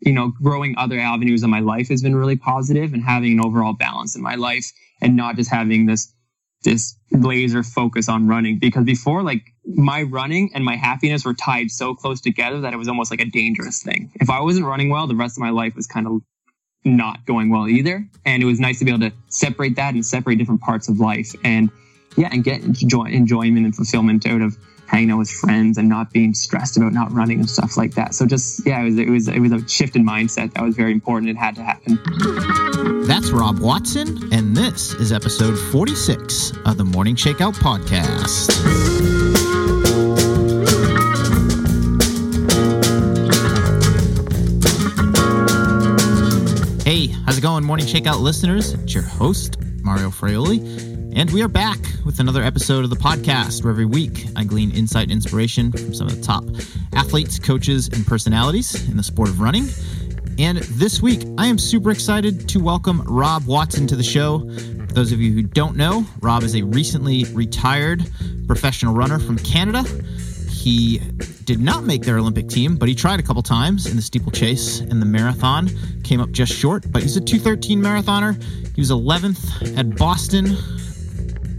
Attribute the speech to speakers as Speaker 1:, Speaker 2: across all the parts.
Speaker 1: you know, growing other avenues of my life has been really positive and having an overall balance in my life and not just having this this laser focus on running because before like my running and my happiness were tied so close together that it was almost like a dangerous thing. If I wasn't running well, the rest of my life was kind of not going well either. And it was nice to be able to separate that and separate different parts of life and yeah, and get enjoy, enjoyment and fulfillment out of hanging out with friends and not being stressed about not running and stuff like that. So just yeah, it was it was it was a shift in mindset that was very important. It had to happen.
Speaker 2: That's Rob Watson, and this is episode 46 of the Morning Shakeout podcast. Hey, how's it going, Morning Shakeout listeners? It's your host, Mario Fraioli. And we are back with another episode of the podcast where every week I glean insight and inspiration from some of the top athletes, coaches, and personalities in the sport of running. And this week, I am super excited to welcome Rob Watson to the show. For those of you who don't know, Rob is a recently retired professional runner from Canada. He did not make their Olympic team, but he tried a couple times in the steeplechase and the marathon. Came up just short, but he's a 213 marathoner. He was 11th at Boston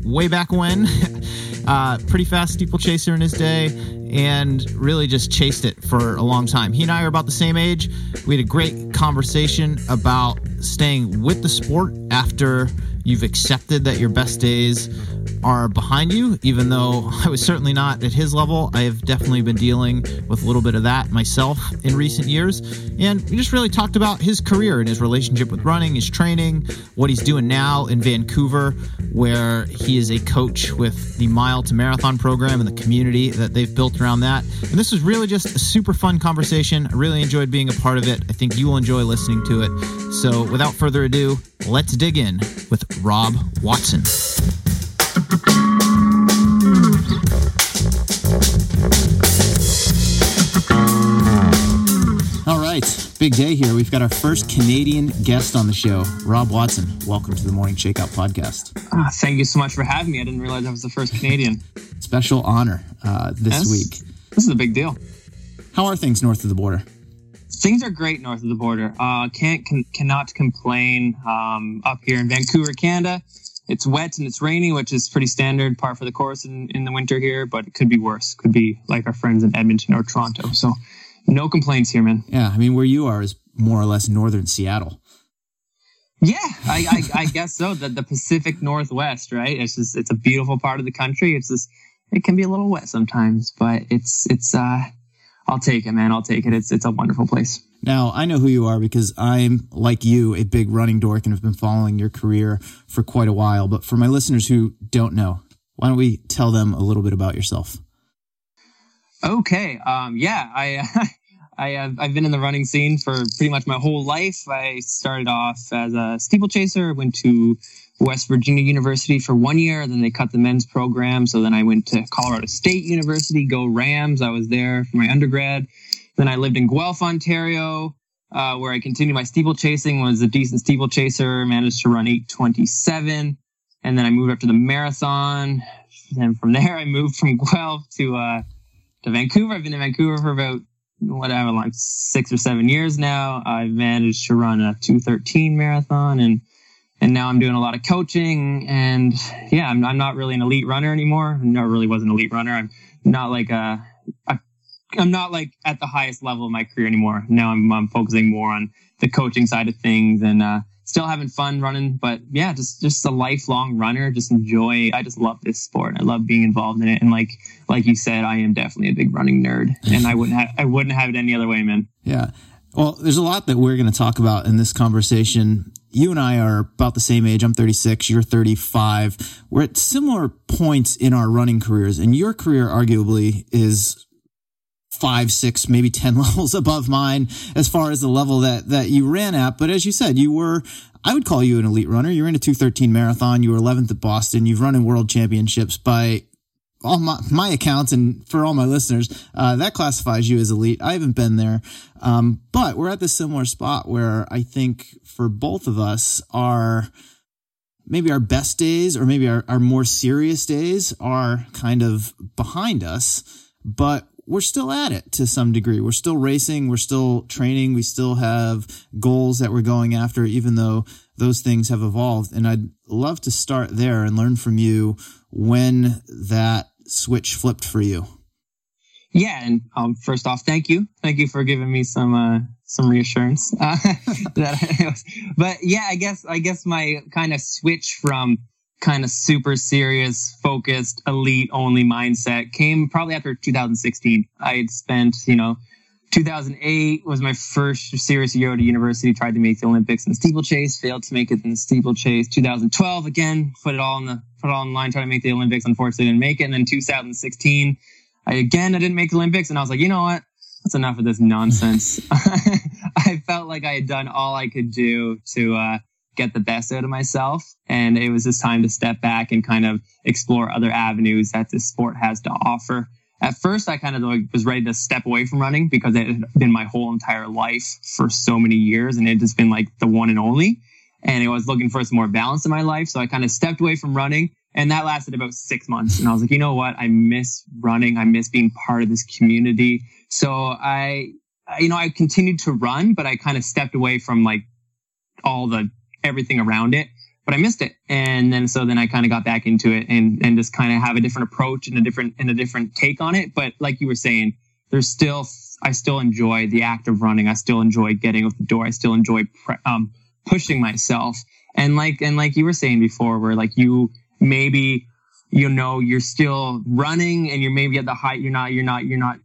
Speaker 2: way back when. uh, pretty fast steeplechaser in his day and really just chased it for a long time. He and I are about the same age. We had a great conversation about staying with the sport after you've accepted that your best days are behind you, even though I was certainly not at his level. I have definitely been dealing with a little bit of that myself in recent years. And we just really talked about his career and his relationship with running, his training, what he's doing now in Vancouver, where he is a coach with the Mile to Marathon program and the community that they've built around that. And this was really just a super fun conversation. I really enjoyed being a part of it. I think you will enjoy listening to it. So without further ado, let's dig in with Rob Watson. All right, big day here. We've got our first Canadian guest on the show, Rob Watson. Welcome to the Morning Shakeout podcast.
Speaker 1: Ah, thank you so much for having me. I didn't realize I was the first Canadian.
Speaker 2: Special honor uh, this yes, week.
Speaker 1: This is a big deal.
Speaker 2: How are things north of the border?
Speaker 1: Things are great north of the border. Uh, can't can, cannot complain. Um, up here in Vancouver, Canada, it's wet and it's rainy, which is pretty standard part for the course in, in the winter here, but it could be worse. Could be like our friends in Edmonton or Toronto. So no complaints here, man.
Speaker 2: Yeah. I mean, where you are is more or less northern Seattle.
Speaker 1: Yeah, I, I, I guess so. The, the Pacific Northwest, right? It's just, it's a beautiful part of the country. It's just, it can be a little wet sometimes, but it's, it's, uh, I'll take it, man. I'll take it. It's, it's a wonderful place.
Speaker 2: Now, I know who you are because I'm, like you, a big running dork and have been following your career for quite a while. But for my listeners who don't know, why don't we tell them a little bit about yourself?
Speaker 1: Okay. Um, yeah, I, I have, I've been in the running scene for pretty much my whole life. I started off as a steeplechaser, went to West Virginia University for one year, then they cut the men's program. So then I went to Colorado State University, go Rams. I was there for my undergrad then I lived in Guelph, Ontario, uh, where I continued my steeplechasing, was a decent steeplechaser, managed to run 827. And then I moved up to the marathon. And from there, I moved from Guelph to, uh, to Vancouver. I've been in Vancouver for about, whatever, like six or seven years now. I've managed to run a 213 marathon and, and now I'm doing a lot of coaching and yeah, I'm, I'm not really an elite runner anymore. I never really was an elite runner. I'm not like a, a I'm not like at the highest level of my career anymore. Now I'm, I'm focusing more on the coaching side of things and uh, still having fun running. But yeah, just just a lifelong runner. Just enjoy. I just love this sport. I love being involved in it. And like like you said, I am definitely a big running nerd, and I wouldn't have I wouldn't have it any other way, man.
Speaker 2: Yeah. Well, there's a lot that we're going to talk about in this conversation. You and I are about the same age. I'm 36. You're 35. We're at similar points in our running careers, and your career arguably is five, six, maybe 10 levels above mine as far as the level that, that you ran at. But as you said, you were, I would call you an elite runner. You're in a 213 marathon. You were 11th at Boston. You've run in world championships by all my, my accounts and for all my listeners, uh, that classifies you as elite. I haven't been there. Um, but we're at this similar spot where I think for both of us are maybe our best days or maybe our, our more serious days are kind of behind us, but we're still at it to some degree. We're still racing, we're still training, we still have goals that we're going after, even though those things have evolved. And I'd love to start there and learn from you when that switch flipped for you.
Speaker 1: Yeah, and um, first off, thank you, thank you for giving me some uh, some reassurance. Uh, that but yeah, I guess I guess my kind of switch from kind of super serious, focused, elite only mindset came probably after 2016. I had spent, you know, 2008 was my first serious year at university. Tried to make the Olympics in the steeplechase, failed to make it in the steeplechase. 2012 again, put it all in the put it all online, trying to make the Olympics. Unfortunately, didn't make it. And then 2016, I again I didn't make the Olympics, and I was like, you know what? That's enough of this nonsense. I felt like I had done all I could do to uh, get the best out of myself, and it was just time to step back and kind of explore other avenues that this sport has to offer. At first, I kind of like was ready to step away from running because it had been my whole entire life for so many years, and it just been like the one and only. And I was looking for some more balance in my life, so I kind of stepped away from running and that lasted about six months. And I was like, you know what? I miss running. I miss being part of this community. So I, you know, I continued to run, but I kind of stepped away from like all the everything around it. But I missed it. And then so then I kind of got back into it and and just kind of have a different approach and a different and a different take on it. But like you were saying, there's still I still enjoy the act of running. I still enjoy getting out the door. I still enjoy pre- um, pushing myself. And like and like you were saying before, where like you maybe you know you're still running and you're maybe at the height you're not you're not you're not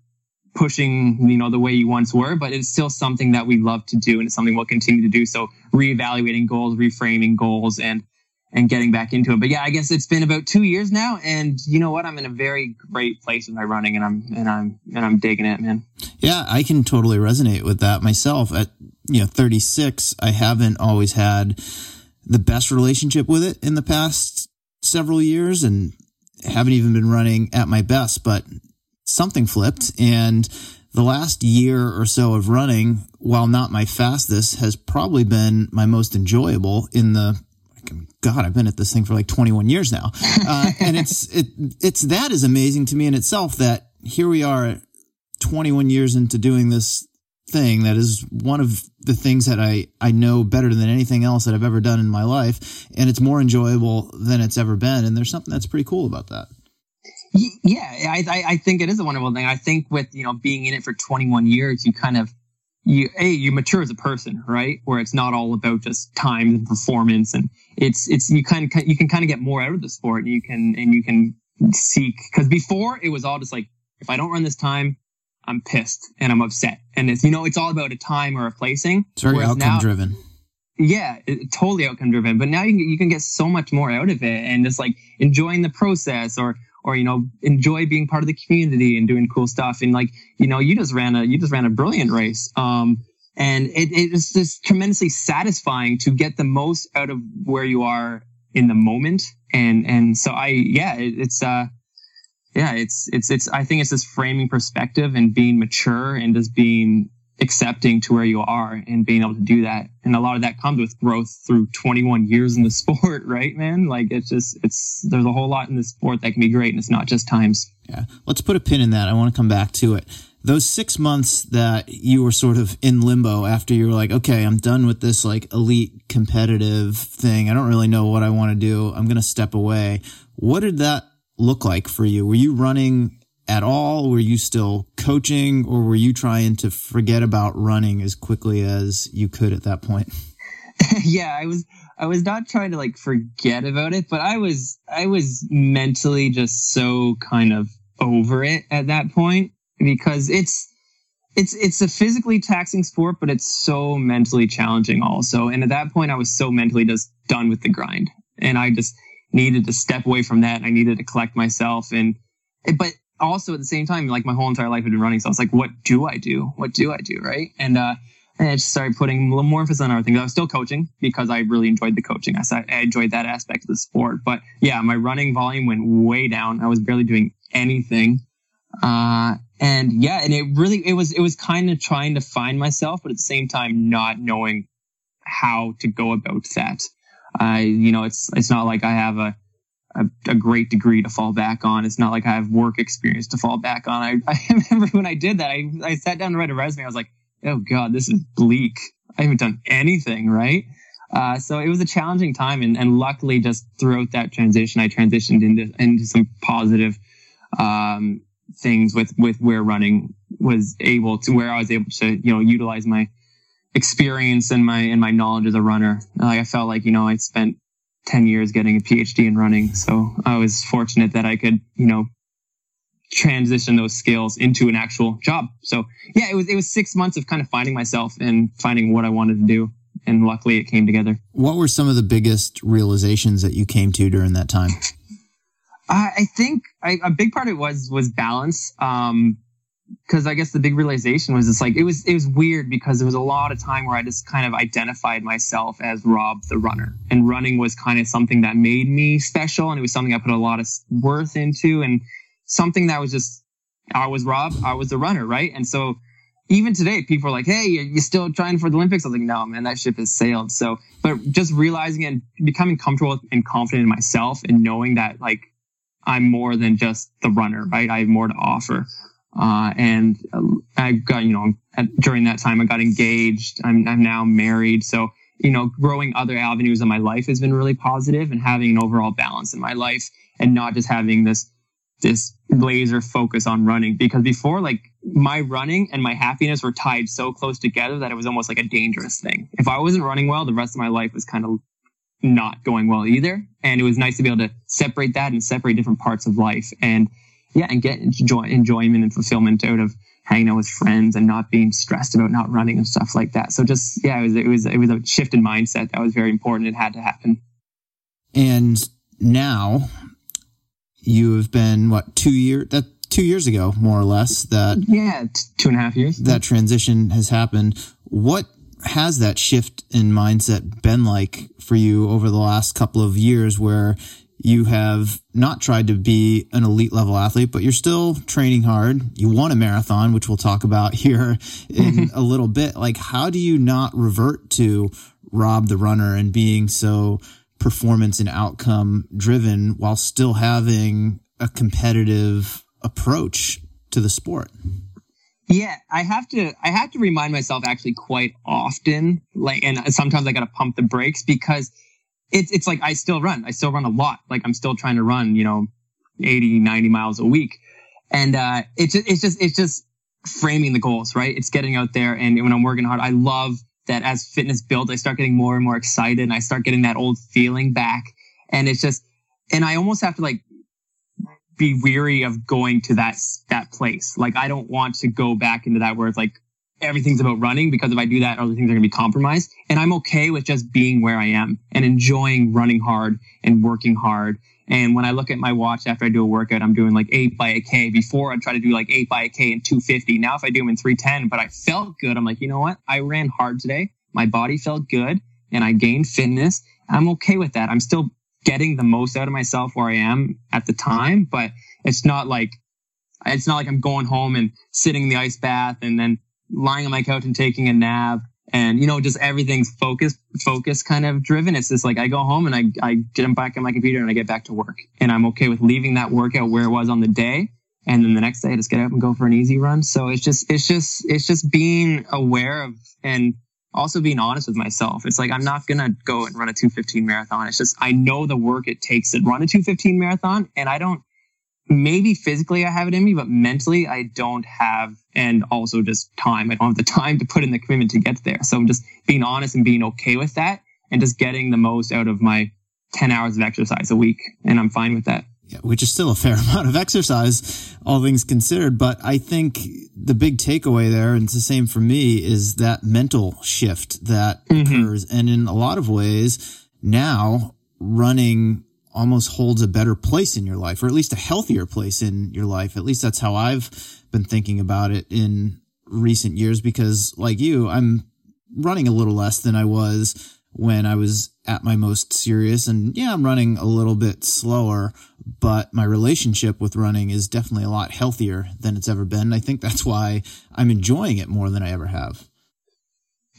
Speaker 1: pushing you know the way you once were but it's still something that we love to do and it's something we'll continue to do. So reevaluating goals reframing goals and and getting back into it. But yeah i guess it's been about two years now and you know what? I'm in a very great place with my running and i'm and i'm and i'm digging it man.
Speaker 2: Yeah i can totally resonate with that myself. At you know 36 i haven't always had the best relationship with it in the past several years and haven't even been running at my best, but something flipped. And the last year or so of running, while not my fastest, has probably been my most enjoyable in the God, I've been at this thing for like 21 years now. Uh, and it's, it, it's, that is amazing to me in itself that here we are 21 years into doing this thing that is one of the things that I, I know better than anything else that I've ever done in my life. And it's more enjoyable than it's ever been. And there's something that's pretty cool about that.
Speaker 1: Yeah, I, I think it is a wonderful thing. I think with, you know, being in it for 21 years, you kind of, you, a, you mature as a person, right? Where it's not all about just time and performance. And it's, it's, you kind of, you can kind of get more out of the sport and you can, and you can seek, cause before it was all just like, if I don't run this time, I'm pissed and I'm upset. And it's, you know, it's all about a time or a placing.
Speaker 2: It's very outcome now, driven.
Speaker 1: Yeah, it, totally outcome driven. But now you can, you can get so much more out of it and just like enjoying the process or, or, you know, enjoy being part of the community and doing cool stuff. And like, you know, you just ran a, you just ran a brilliant race. Um, and it, it is just tremendously satisfying to get the most out of where you are in the moment. And, and so I, yeah, it, it's, uh, yeah, it's it's it's I think it's this framing perspective and being mature and just being accepting to where you are and being able to do that. And a lot of that comes with growth through 21 years in the sport, right, man? Like it's just it's there's a whole lot in the sport that can be great and it's not just times.
Speaker 2: Yeah. Let's put a pin in that. I want to come back to it. Those six months that you were sort of in limbo after you were like, okay, I'm done with this like elite competitive thing. I don't really know what I want to do. I'm going to step away. What did that look like for you? Were you running at all? Were you still coaching or were you trying to forget about running as quickly as you could at that point?
Speaker 1: yeah, I was I was not trying to like forget about it, but I was I was mentally just so kind of over it at that point because it's it's it's a physically taxing sport, but it's so mentally challenging also. And at that point I was so mentally just done with the grind. And I just needed to step away from that. I needed to collect myself and, but also at the same time, like my whole entire life had been running. So I was like, what do I do? What do I do? Right. And, uh, and I just started putting a little more emphasis on other things. I was still coaching because I really enjoyed the coaching. I, I enjoyed that aspect of the sport. But yeah, my running volume went way down. I was barely doing anything. Uh, and yeah, and it really, it was, it was kind of trying to find myself, but at the same time, not knowing how to go about that. I, you know, it's it's not like I have a a, a, great degree to fall back on. It's not like I have work experience to fall back on. I, I remember when I did that, I, I sat down to write a resume. I was like, oh God, this is bleak. I haven't done anything, right? Uh, so it was a challenging time. And, and luckily, just throughout that transition, I transitioned into, into some positive um, things with, with where running was able to, where I was able to, you know, utilize my experience and my, and my knowledge as a runner. Like I felt like, you know, I spent 10 years getting a PhD in running. So I was fortunate that I could, you know, transition those skills into an actual job. So yeah, it was, it was six months of kind of finding myself and finding what I wanted to do. And luckily it came together.
Speaker 2: What were some of the biggest realizations that you came to during that time?
Speaker 1: I think I, a big part of it was, was balance. Um, because I guess the big realization was it's like it was it was weird because there was a lot of time where I just kind of identified myself as Rob the runner, and running was kind of something that made me special, and it was something I put a lot of worth into, and something that was just I was Rob, I was the runner, right? And so even today, people are like, "Hey, you still trying for the Olympics?" I was like, "No, man, that ship has sailed." So, but just realizing and becoming comfortable and confident in myself, and knowing that like I'm more than just the runner, right? I have more to offer. Uh, and I got, you know, at, during that time, I got engaged. I'm, I'm now married. So, you know, growing other avenues in my life has been really positive and having an overall balance in my life and not just having this, this laser focus on running because before like my running and my happiness were tied so close together that it was almost like a dangerous thing. If I wasn't running well, the rest of my life was kind of not going well either. And it was nice to be able to separate that and separate different parts of life. And yeah, and get enjoy, enjoyment and fulfillment out of hanging out with friends and not being stressed about not running and stuff like that. So just yeah, it was it was it was a shift in mindset that was very important. It had to happen.
Speaker 2: And now you have been what two years that uh, two years ago more or less that
Speaker 1: yeah t- two and a half years
Speaker 2: that transition has happened. What has that shift in mindset been like for you over the last couple of years where you have not tried to be an elite level athlete, but you're still training hard. You won a marathon, which we'll talk about here in mm-hmm. a little bit. Like, how do you not revert to Rob the runner and being so performance and outcome driven while still having a competitive approach to the sport?
Speaker 1: Yeah, I have to I have to remind myself actually quite often like and sometimes I got to pump the brakes because it's it's like I still run. I still run a lot. Like I'm still trying to run, you know, 80, 90 miles a week. And uh it's just it's just it's just framing the goals, right? It's getting out there and when I'm working hard, I love that as fitness builds, I start getting more and more excited and I start getting that old feeling back. And it's just and I almost have to like be weary of going to that that place. Like I don't want to go back into that where it's like everything's about running because if I do that, other things are going to be compromised. And I'm okay with just being where I am and enjoying running hard and working hard. And when I look at my watch after I do a workout, I'm doing like eight by a K. Before I'd try to do like eight by a K and 250. Now, if I do them in 310, but I felt good, I'm like, you know what? I ran hard today. My body felt good and I gained fitness. I'm okay with that. I'm still getting the most out of myself where I am at the time, but it's not like, it's not like I'm going home and sitting in the ice bath and then lying on my couch and taking a nap and you know just everything's focused focus kind of driven. It's just like i go home and i i get back on my computer and i get back to work. And i'm okay with leaving that workout where it was on the day. And then the next day i just get up and go for an easy run. So it's just it's just it's just being aware of and also being honest with myself. It's like i'm not gonna go and run a 215 marathon. It's just i know the work it takes to run a 215 marathon. And i don't maybe physically I have it in me, but mentally I don't have, and also just time. I don't have the time to put in the commitment to get there. So I'm just being honest and being okay with that and just getting the most out of my 10 hours of exercise a week. And I'm fine with that.
Speaker 2: Yeah, which is still a fair amount of exercise, all things considered. But I think the big takeaway there, and it's the same for me, is that mental shift that mm-hmm. occurs. And in a lot of ways, now running almost holds a better place in your life, or at least a healthier place in your life. At least that's how I've been thinking about it in recent years because, like you, I'm running a little less than I was when I was at my most serious. And yeah, I'm running a little bit slower, but my relationship with running is definitely a lot healthier than it's ever been. I think that's why I'm enjoying it more than I ever have.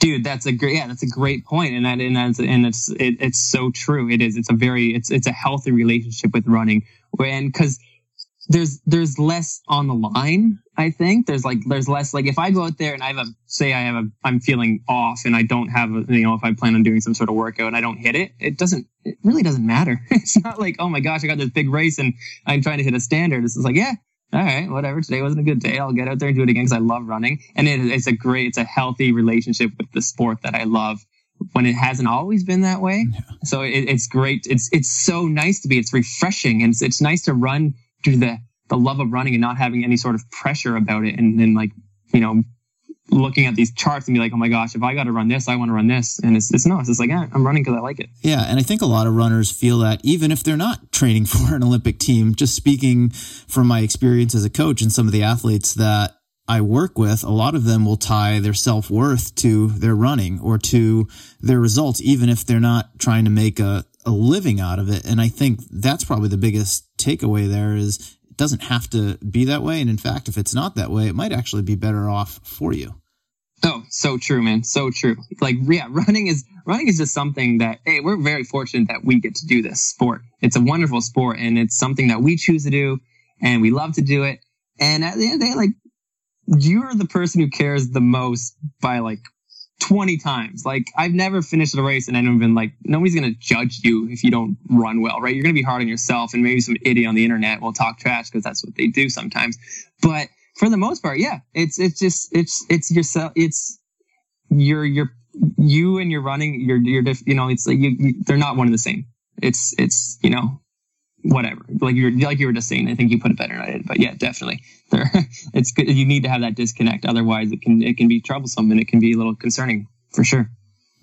Speaker 1: dude that's a great yeah that's a great point and that and that's and it's it, it's so true it is it's a very it's it's a healthy relationship with running when because there's there's less on the line i think there's like there's less like if i go out there and i have a say i have a i'm feeling off and i don't have a you know if i plan on doing some sort of workout and i don't hit it it doesn't it really doesn't matter. It's not like oh my gosh i got this big race and i'm trying to hit a standard. It's just like yeah all right whatever. Today wasn't a good day. I'll get out there and do it again because i love running. And it, it's a great it's a healthy relationship with the sport that i love when it hasn't always been that way. Yeah. so it, it's great. It's it's so nice to be it's refreshing and it's, it's nice to run through the the love of running and not having any sort of pressure about it and then like you know looking at these charts and be like oh my gosh if i got to run this i want to run this. And it's, it's no it's just like yeah, i'm running because i like it.
Speaker 2: Yeah and i think a lot of runners feel that even if they're not training for an olympic team just speaking from my experience as a coach and some of the athletes that I work with, a lot of them will tie their self worth to their running or to their results, even if they're not trying to make a, a living out of it. And I think that's probably the biggest takeaway there is doesn't have to be that way. And in fact, if it's not that way, it might actually be better off for you.
Speaker 1: Oh, so true, man. So true. Like, yeah, running is running is just something that hey, we're very fortunate that we get to do this sport. It's a wonderful sport, and it's something that we choose to do, and we love to do it. And at the end of the day, like, you're the person who cares the most by like 20 times. Like I've never finished a race and I've been like, nobody's to judge you if you don't run well, right? You're to be hard on yourself and maybe some idiot on the internet will talk trash because that's what they do sometimes. But for the most part, yeah, it's, it's just, it's, it's yourself. It's you're, you're, you and you're running, you're, you're, you know, it's like you, you, they're not one and the same. It's, it's, you know, whatever. Like you are like you were just saying, I think you put it better than I did. But yeah, definitely. There, it's good. You need to have that disconnect. Otherwise, it can it can be troublesome and it can be a little concerning for sure.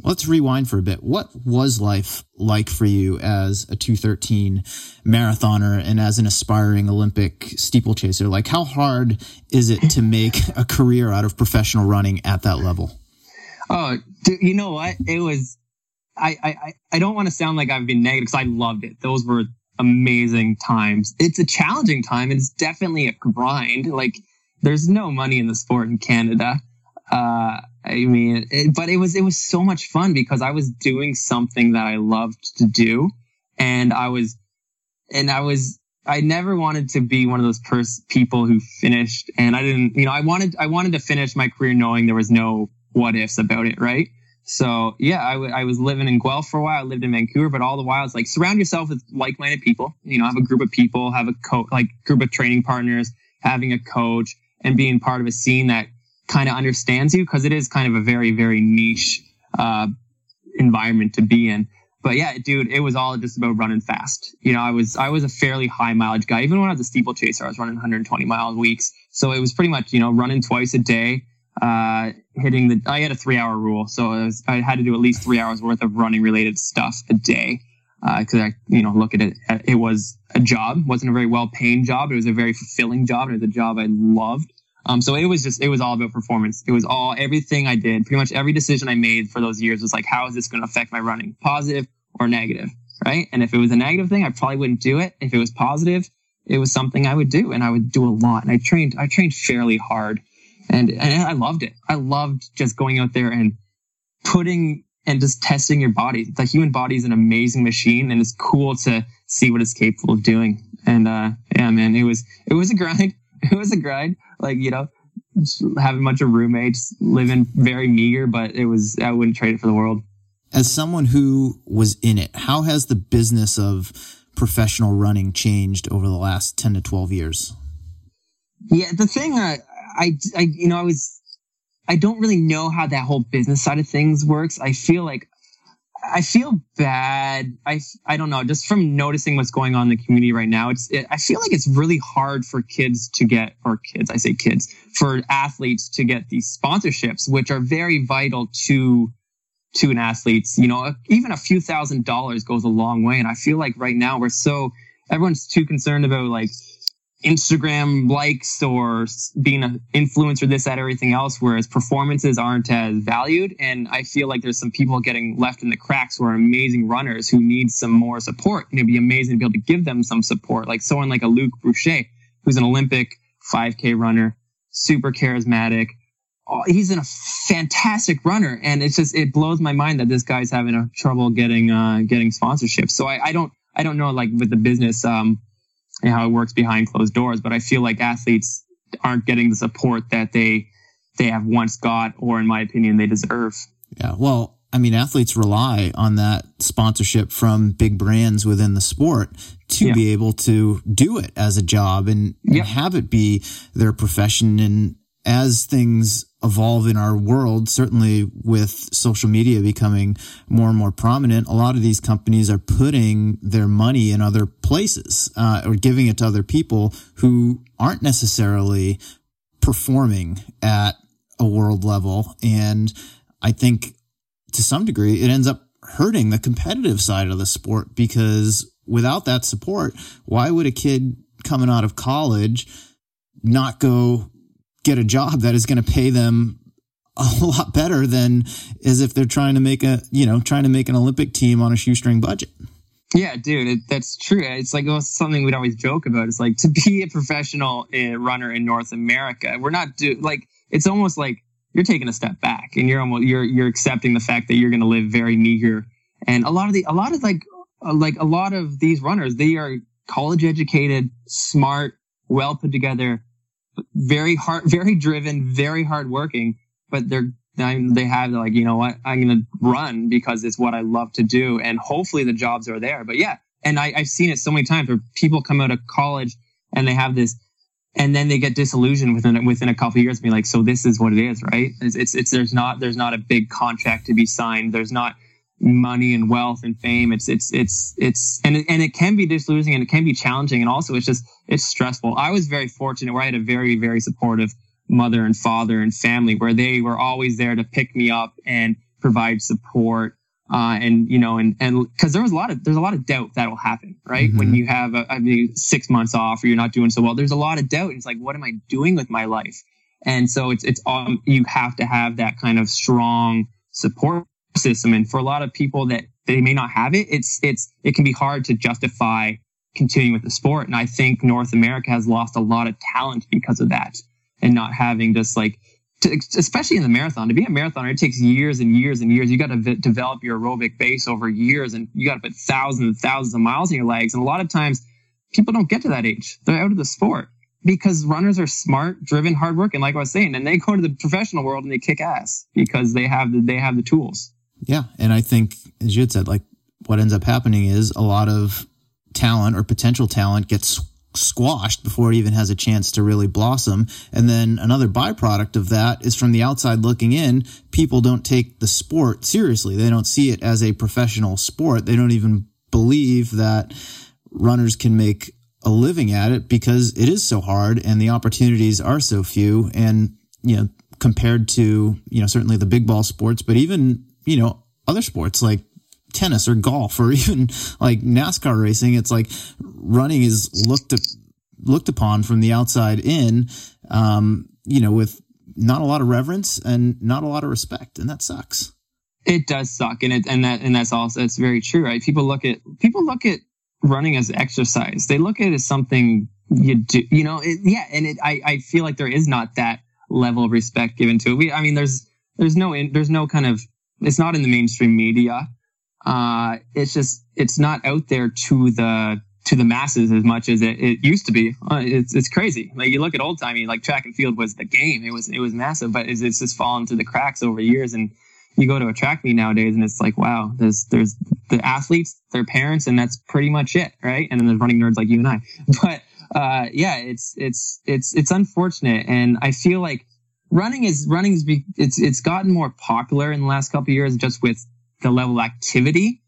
Speaker 2: Let's rewind for a bit. What was life like for you as a 213 marathoner and as an aspiring Olympic steeplechaser? Like, how hard is it to make a career out of professional running at that level?
Speaker 1: Oh, you know what? It was. I I I don't want to sound like I've been negative because I loved it. Those were amazing times. It's a challenging time. It's definitely a grind. Like there's no money in the sport in Canada. Uh, I mean, it, but it was it was so much fun because I was doing something that I loved to do, and I was, and I was. I never wanted to be one of those pers- people who finished, and I didn't. You know, I wanted I wanted to finish my career knowing there was no what ifs about it, right? So yeah, I, w- I was living in Guelph for a while. I lived in Vancouver, but all the while it's like surround yourself with like-minded people. You know, have a group of people, have a coach, like group of training partners, having a coach, and being part of a scene that kind of understands you because it is kind of a very very niche uh, environment to be in. But yeah, dude, it was all just about running fast. You know, I was I was a fairly high mileage guy. Even when I was a steeplechaser, I was running 120 mile weeks. So it was pretty much you know running twice a day uh, hitting the, I had a three hour rule. So was, I had to do at least three hours worth of running related stuff a day. Uh, cause I, you know, look at it, it was a job, wasn't a very well paying job. It was a very fulfilling job. It was a job I loved. Um, so it was just, it was all about performance. It was all, everything I did, pretty much every decision I made for those years was like, how is this going to affect my running? Positive or negative? Right. And if it was a negative thing, I probably wouldn't do it. If it was positive, it was something I would do and I would do a lot. And I trained, I trained fairly hard and, and I loved it. I loved just going out there and putting and just testing your body. The human body is an amazing machine and it's cool to see what it's capable of doing. And, uh, yeah, man, it was, it was a grind. It was a grind. Like, you know, having a bunch of roommates, living very meager, but it was, I wouldn't trade it for the world.
Speaker 2: As someone who was in it, how has the business of professional running changed over the last 10 to 12 years?
Speaker 1: Yeah, the thing I, I, I, you know, I was, I don't really know how that whole business side of things works. I feel like, I feel bad. I, I don't know. Just from noticing what's going on in the community right now, it's. It, I feel like it's really hard for kids to get, or kids. I say kids for athletes to get these sponsorships, which are very vital to to an athlete's. You know, even a few thousand dollars goes a long way. And I feel like right now we're so everyone's too concerned about like Instagram likes or being an influencer, this, that, everything else, whereas performances aren't as valued. And I feel like there's some people getting left in the cracks who are amazing runners who need some more support. And it'd be amazing to be able to give them some support, like someone like a Luc Bruchet, who's an Olympic 5K runner, super charismatic, oh, he's a fantastic runner, and it's just it blows my mind that this guy's having a trouble getting uh, getting sponsorship. So I, I don't I don't know like with the business um and how it works behind closed doors, but I feel like athletes aren't getting the support that they they have once got, or in my opinion, they deserve.
Speaker 2: Yeah, well, I mean, athletes rely on that sponsorship from big brands within the sport to yeah. be able to do it as a job and, and yep. have it be their profession. And as things evolve in our world, certainly with social media becoming more and more prominent, a lot of these companies are putting their money in other places uh, or giving it to other people who aren't necessarily performing at a world level. And I think to some degree, it ends up hurting the competitive side of the sport because without that support, why would a kid coming out of college not go get a job that is going to pay them a lot better than as if they're trying to make a, you know, trying to make an Olympic team on a shoestring budget?
Speaker 1: Yeah, dude, it, that's true. It's like something we'd always joke about. It's like to be a professional uh, runner in North America, we're not do like it's almost like you're taking a step back and you're almost you're you're accepting the fact that you're going to live very meager. And a lot of the a lot of like uh, like a lot of these runners, they are college educated, smart, well put together, very hard, very driven, very hardworking. But they're they have like you know what I'm to run because it's what I love to do, and hopefully the jobs are there. But yeah, and I, I've seen it so many times where people come out of college and they have this and then they get disillusioned within within a couple years, be like, so this is what it is, right? It's, it's, it's there's not there's not a big contract to be signed. There's not money and wealth and fame. It's it's it's it's and it, and it can be disillusioning and it can be challenging and also it's just it's stressful. I was very fortunate where I had a very very supportive mother and father and family where they were always there to pick me up and provide support uh, and you know, and and because there was a lot of there's a lot of doubt that will happen, right? Mm-hmm. When you have a, I mean, six months off or you're not doing so well, there's a lot of doubt. It's like, what am I doing with my life? And so it's it's um you have to have that kind of strong support system. And for a lot of people that they may not have it, it's it's it can be hard to justify continuing with the sport. And I think North America has lost a lot of talent because of that, and not having just like to, especially in the marathon, to be a marathoner, it takes years and years and years. You got to v- develop your aerobic base over years, and you got to put thousands and thousands of miles in your legs. And a lot of times, people don't get to that age; they're out of the sport because runners are smart, driven, hardworking. Like I was saying, and they go to the professional world and they kick ass because they have the, they have the tools.
Speaker 2: Yeah, and I think as you had said, like what ends up happening is a lot of talent or potential talent gets squashed before it even has a chance to really blossom. And then another byproduct of that is from the outside looking in, people don't take the sport seriously. They don't see it as a professional sport. They don't even believe that runners can make a living at it because it is so hard and the opportunities are so few. And, you know, compared to, you know, certainly the big ball sports, but even, you know, other sports like tennis or golf or even like NASCAR racing. It's like running is looked looked upon from the outside in, um, you know, with not a lot of reverence and not a lot of respect, and that sucks.
Speaker 1: It does suck, and it and that and that's also it's very true, right? People look at people look at running as exercise. They look at it as something you do, you know. It, yeah, and it, I I feel like there is not that level of respect given to it. We, I mean, there's there's no there's no kind of it's not in the mainstream media uh, it's just it's not out there to the to the masses as much as it, it used to be. Uh, it's it's crazy. Like you look at old timey, like track and field was the game. It was it was massive, but it's, it's just fallen through the cracks over years. And you go to a track meet nowadays, and it's like wow, there's there's the athletes, their parents, and that's pretty much it, right? And then there's running nerds like you and I. But uh, yeah, it's it's it's it's unfortunate, and I feel like running is running is it's it's gotten more popular in the last couple years just with the level of activity,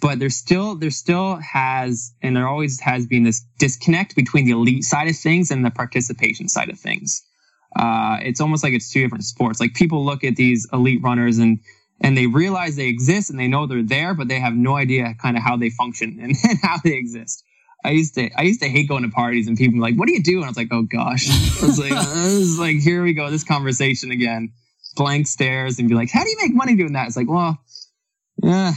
Speaker 1: but there still there still has and there always has been this disconnect between the elite side of things and the participation side of things. Uh, it's almost like it's two different sports. Like people look at these elite runners and and they realize they exist and they know they're there, but they have no idea kind of how they function and, and how they exist. I used to I used to hate going to parties and people were like, "What do you do?" And I was like, "Oh gosh," I was like, I was like, "Here we go, this conversation again." Blank stares and be like, "How do you make money doing that?" It's like, well, yeah,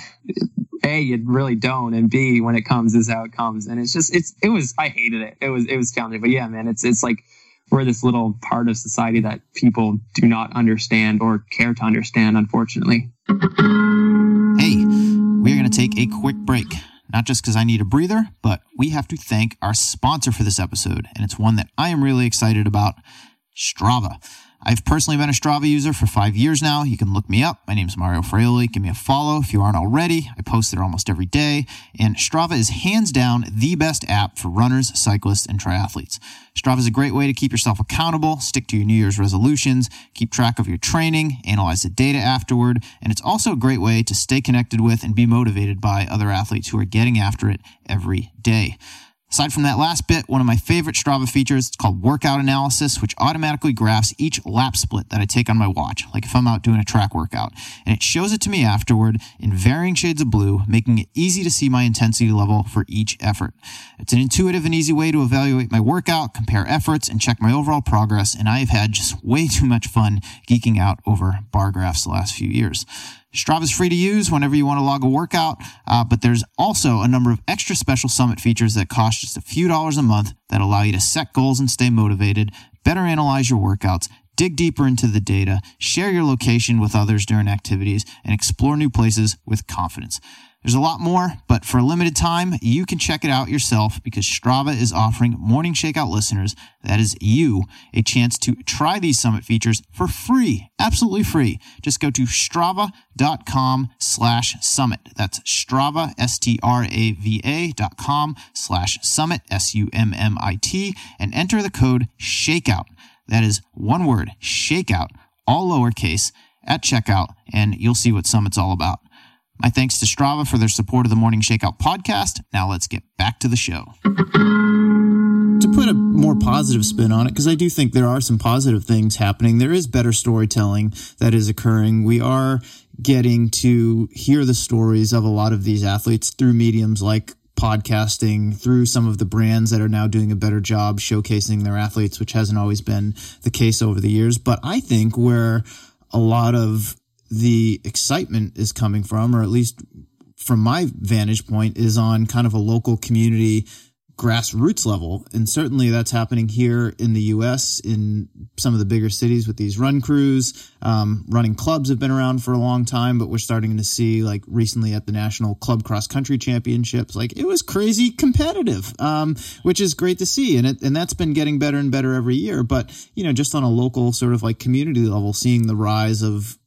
Speaker 1: a you really don't, and b when it comes is how it comes, and it's just it's it was I hated it. It was it was challenging, but yeah, man, it's it's like we're this little part of society that people do not understand or care to understand, unfortunately.
Speaker 2: Hey, we're going to take a quick break. Not just because I need a breather, but we have to thank our sponsor for this episode, and it's one that I am really excited about Strava. I've personally been a Strava user for five years now. You can look me up. My name is Mario Fraioli. Give me a follow if you aren't already. I post there almost every day. And Strava is hands down the best app for runners, cyclists, and triathletes. Strava is a great way to keep yourself accountable, stick to your New Year's resolutions, keep track of your training, analyze the data afterward. And it's also a great way to stay connected with and be motivated by other athletes who are getting after it every day. Aside from that last bit, one of my favorite Strava features is called workout analysis, which automatically graphs each lap split that I take on my watch, like if I'm out doing a track workout. And it shows it to me afterward in varying shades of blue, making it easy to see my intensity level for each effort. It's an intuitive and easy way to evaluate my workout, compare efforts, and check my overall progress. And I have had just way too much fun geeking out over bar graphs the last few years. Strava is free to use whenever you want to log a workout, uh, but there's also a number of extra special summit features that cost just a few dollars a month that allow you to set goals and stay motivated, better analyze your workouts, dig deeper into the data, share your location with others during activities, and explore new places with confidence. There's a lot more, but for a limited time, you can check it out yourself because Strava is offering Morning Shakeout listeners, that is you, a chance to try these summit features for free, absolutely free. Just go to strava.com slash summit. That's Strava, S-T-R-A-V-A dot com slash summit, S-U-M-M-I-T, and enter the code SHAKEOUT. That is one word, SHAKEOUT, all lowercase, at checkout, and you'll see what Summit's all about. My thanks to Strava for their support of the Morning Shakeout podcast. Now let's get back to the show. To put a more positive spin on it, because I do think there are some positive things happening, there is better storytelling that is occurring. We are getting to hear the stories of a lot of these athletes through mediums like podcasting through some of the brands that are now doing a better job showcasing their athletes, which hasn't always been the case over the years. But I think where a lot of the excitement is coming from, or at least from my vantage point, is on kind of a local community grassroots level. And certainly that's happening here in the US in some of the bigger cities with these run crews. Um, running clubs have been around for a long time, but we're starting to see like recently at the national club cross country championships, like it was crazy competitive, um, which is great to see. And it, and that's been getting better and better every year. But, you know, just on a local sort of like community level, seeing the rise of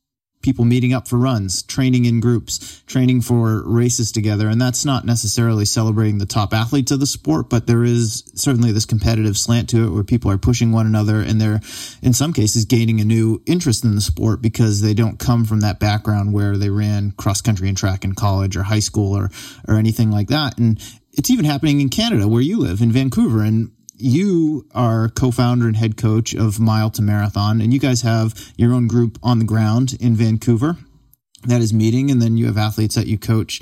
Speaker 2: people meeting up for runs, training in groups, training for races together. And that's not necessarily celebrating the top athletes of the sport, but there is certainly this competitive slant to it where people are pushing one another and they're, in some cases, gaining a new interest in the sport because they don't come from that background where they ran cross country and track in college or high school or, or anything like that. And it's even happening in Canada where you live in Vancouver. And you are co-founder and head coach of Mile to Marathon, and you guys have your own group on the ground in Vancouver that is meeting, and then you have athletes that you coach.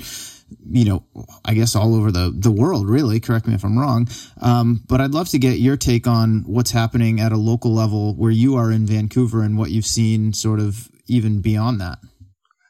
Speaker 2: You know, I guess all over the the world, really. Correct me if I'm wrong, um, but I'd love to get your take on what's happening at a local level where you are in Vancouver and what you've seen, sort of even beyond that.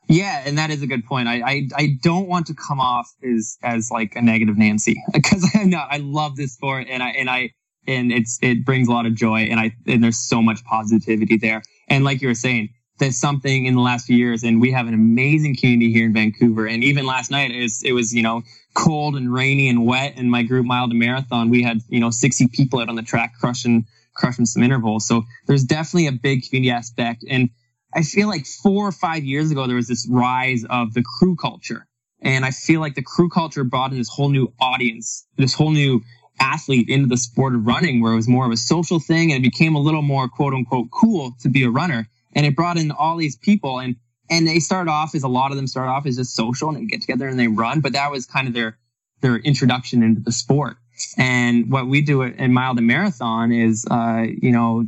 Speaker 1: Yeah, and that is a good point. I, I, I don't want to come off as as like a negative Nancy because I'm. I love this sport, and I and I and it's it brings a lot of joy and I and there's so much positivity there. And like you were saying, there's something in the last few years, and we have an amazing community here in Vancouver. And even last night, it was, it was you know cold and rainy and wet. And my group mile to marathon, we had you know 60 people out on the track crushing crushing some intervals. So there's definitely a big community aspect. And I feel like four or five years ago, there was this rise of the crew culture. And I feel like the crew culture brought in this whole new audience, this whole new athlete into the sport of running where it was more of a social thing and it became a little more quote unquote cool to be a runner. And it brought in all these people and, and they start off as a lot of them start off as just social and they get together and they run, but that was kind of their, their introduction into the sport. And what we do at Mile to Marathon is, uh, you know,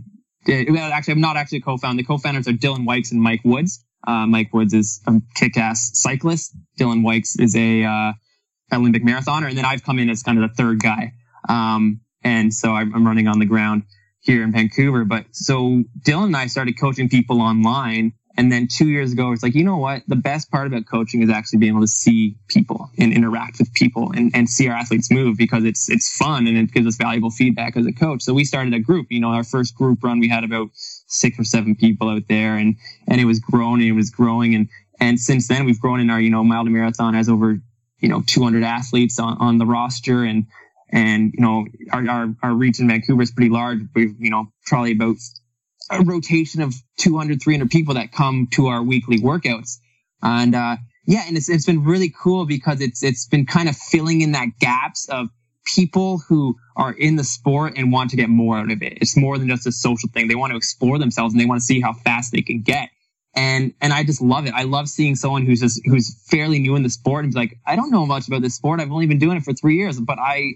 Speaker 1: actually, I'm not actually a co-founder. The co-founders are Dylan Wykes and Mike Woods. Uh, Mike Woods is a kick-ass cyclist. Dylan Wykes is a, uh, Olympic marathoner. And then I've come in as kind of the third guy. Um, and so I'm, running on the ground here in Vancouver. But so Dylan and I started coaching people online And then two years ago, it's like, you know what? The best part about coaching is actually being able to see people and interact with people and, and see our athletes move because it's it's fun and it gives us valuable feedback as a coach. So we started a group. You know, our first group run, we had about six or seven people out there, and and it was growing and it was growing and and since then we've grown in our you know mile to marathon has over you know 200 athletes on, on the roster and and you know our, our our reach in Vancouver is pretty large. We've you know probably about a rotation of 200, 300 people that come to our weekly workouts. And, uh, yeah, and it's, it's been really cool because it's, it's been kind of filling in that gaps of people who are in the sport and want to get more out of it. It's more than just a social thing. They want to explore themselves and they want to see how fast they can get. And, and I just love it. I love seeing someone who's just, who's fairly new in the sport and be like, I don't know much about this sport. I've only been doing it for three years, but I,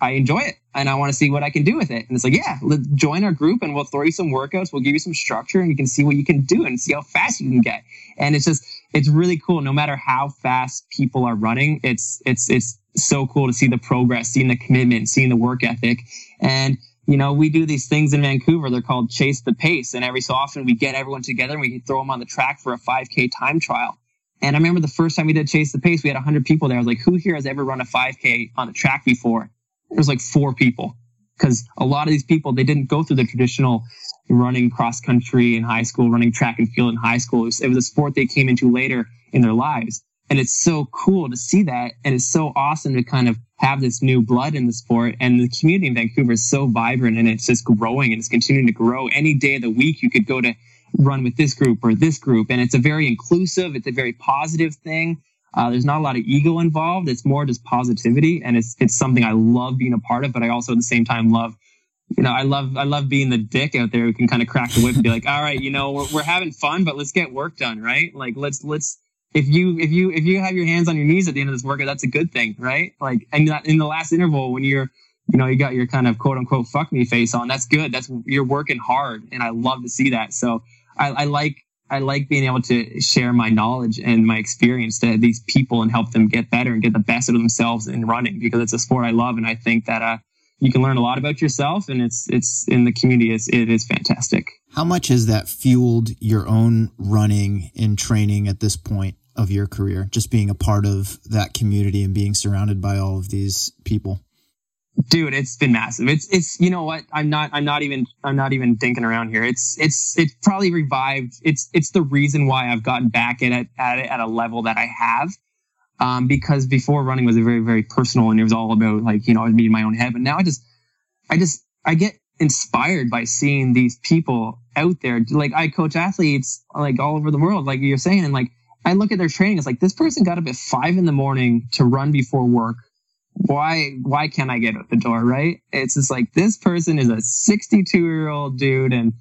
Speaker 1: I enjoy it and I want to see what I can do with it. And it's like, yeah, let's join our group and we'll throw you some workouts. We'll give you some structure and you can see what you can do and see how fast you can get. And it's just, it's really cool. No matter how fast people are running, it's, it's, it's so cool to see the progress, seeing the commitment, seeing the work ethic. And, you know, we do these things in Vancouver. They're called chase the pace. And every so often we get everyone together and we throw them on the track for a 5k time trial. And I remember the first time we did chase the pace, we had 100 people there. I was like, who here has ever run a 5k on the track before? There's like four people because a lot of these people they didn't go through the traditional running cross country in high school, running track and field in high school. It was, it was a sport they came into later in their lives. And it's so cool to see that. And it's so awesome to kind of have this new blood in the sport. And the community in Vancouver is so vibrant and it's just growing and it's continuing to grow. Any day of the week, you could go to run with this group or this group. And it's a very inclusive, it's a very positive thing. Uh, there's not a lot of ego involved. It's more just positivity, and it's it's something I love being a part of. But I also at the same time love, you know, I love I love being the dick out there who can kind of crack the whip and be like, all right, you know, we're, we're having fun, but let's get work done, right? Like let's let's if you if you if you have your hands on your knees at the end of this workout, that's a good thing, right? Like and in the last interval when you're you know you got your kind of quote unquote fuck me face on, that's good. That's you're working hard, and I love to see that. So I, I like I like being able to share my knowledge and my experience to these people and help them get better and get the best of themselves in running because it's a sport I love and I think that uh, you can learn a lot about yourself and it's it's in the community it's, it is fantastic.
Speaker 2: How much has that fueled your own running and training at this point of your career? Just being a part of that community and being surrounded by all of these people
Speaker 1: dude it's been massive. It's it's you know what? I'm not i'm not even i'm not even thinking around here. It's it's it's probably revived. It's it's the reason why i've gotten back at it at it at a level that i have. Um because before running was very very personal and it was all about like you know me in my own head. But now i just i just i get inspired by seeing these people out there. Like i coach athletes like all over the world like you're saying. And like i look at their training it's like this person got up at five in the morning to run before work why why can't I get out the door, right? It's just like this person is a 62 year old dude and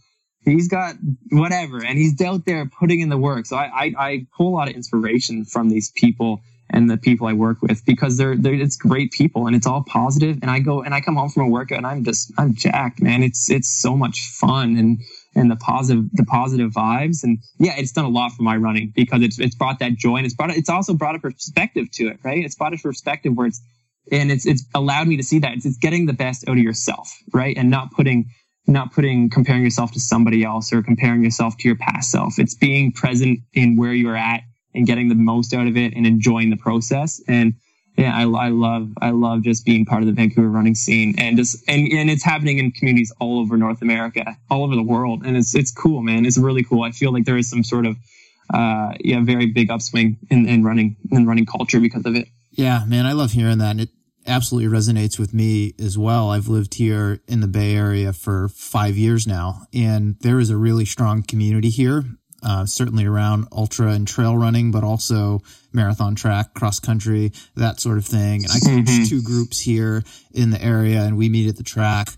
Speaker 1: he's got whatever and he's out there putting in the work. So I, I, I pull a lot of inspiration from these people and the people I work with because they're, they're it's great people and it's all positive and I go and I come home from a workout and I'm just I'm jacked, man. It's it's so much fun and and the positive the positive vibes and yeah it's done a lot for my running because it's it's brought that joy and it's brought it's also brought a perspective to it right it's brought a perspective where it's and it's it's allowed me to see that. It's, it's getting the best out of yourself right? And not putting not putting comparing yourself to somebody else or comparing yourself to your past self. It's being present in where you're at and getting the most out of it and enjoying the process. And yeah I, I love i love just being part of the vancouver running scene and just and, and it's happening in communities all over north america all over the world. And it's it's cool man. It's really cool. I feel like there is some sort of uh yeah very big upswing in, in running in running culture because of it
Speaker 2: yeah, man, I love hearing that. And it absolutely resonates with me as well. I've lived here in the Bay Area for five years now, and there is a really strong community here. Uh, certainly around ultra and trail running, but also marathon track, cross country, that sort of thing. And I coach mm-hmm. two groups here in the area and we meet at the track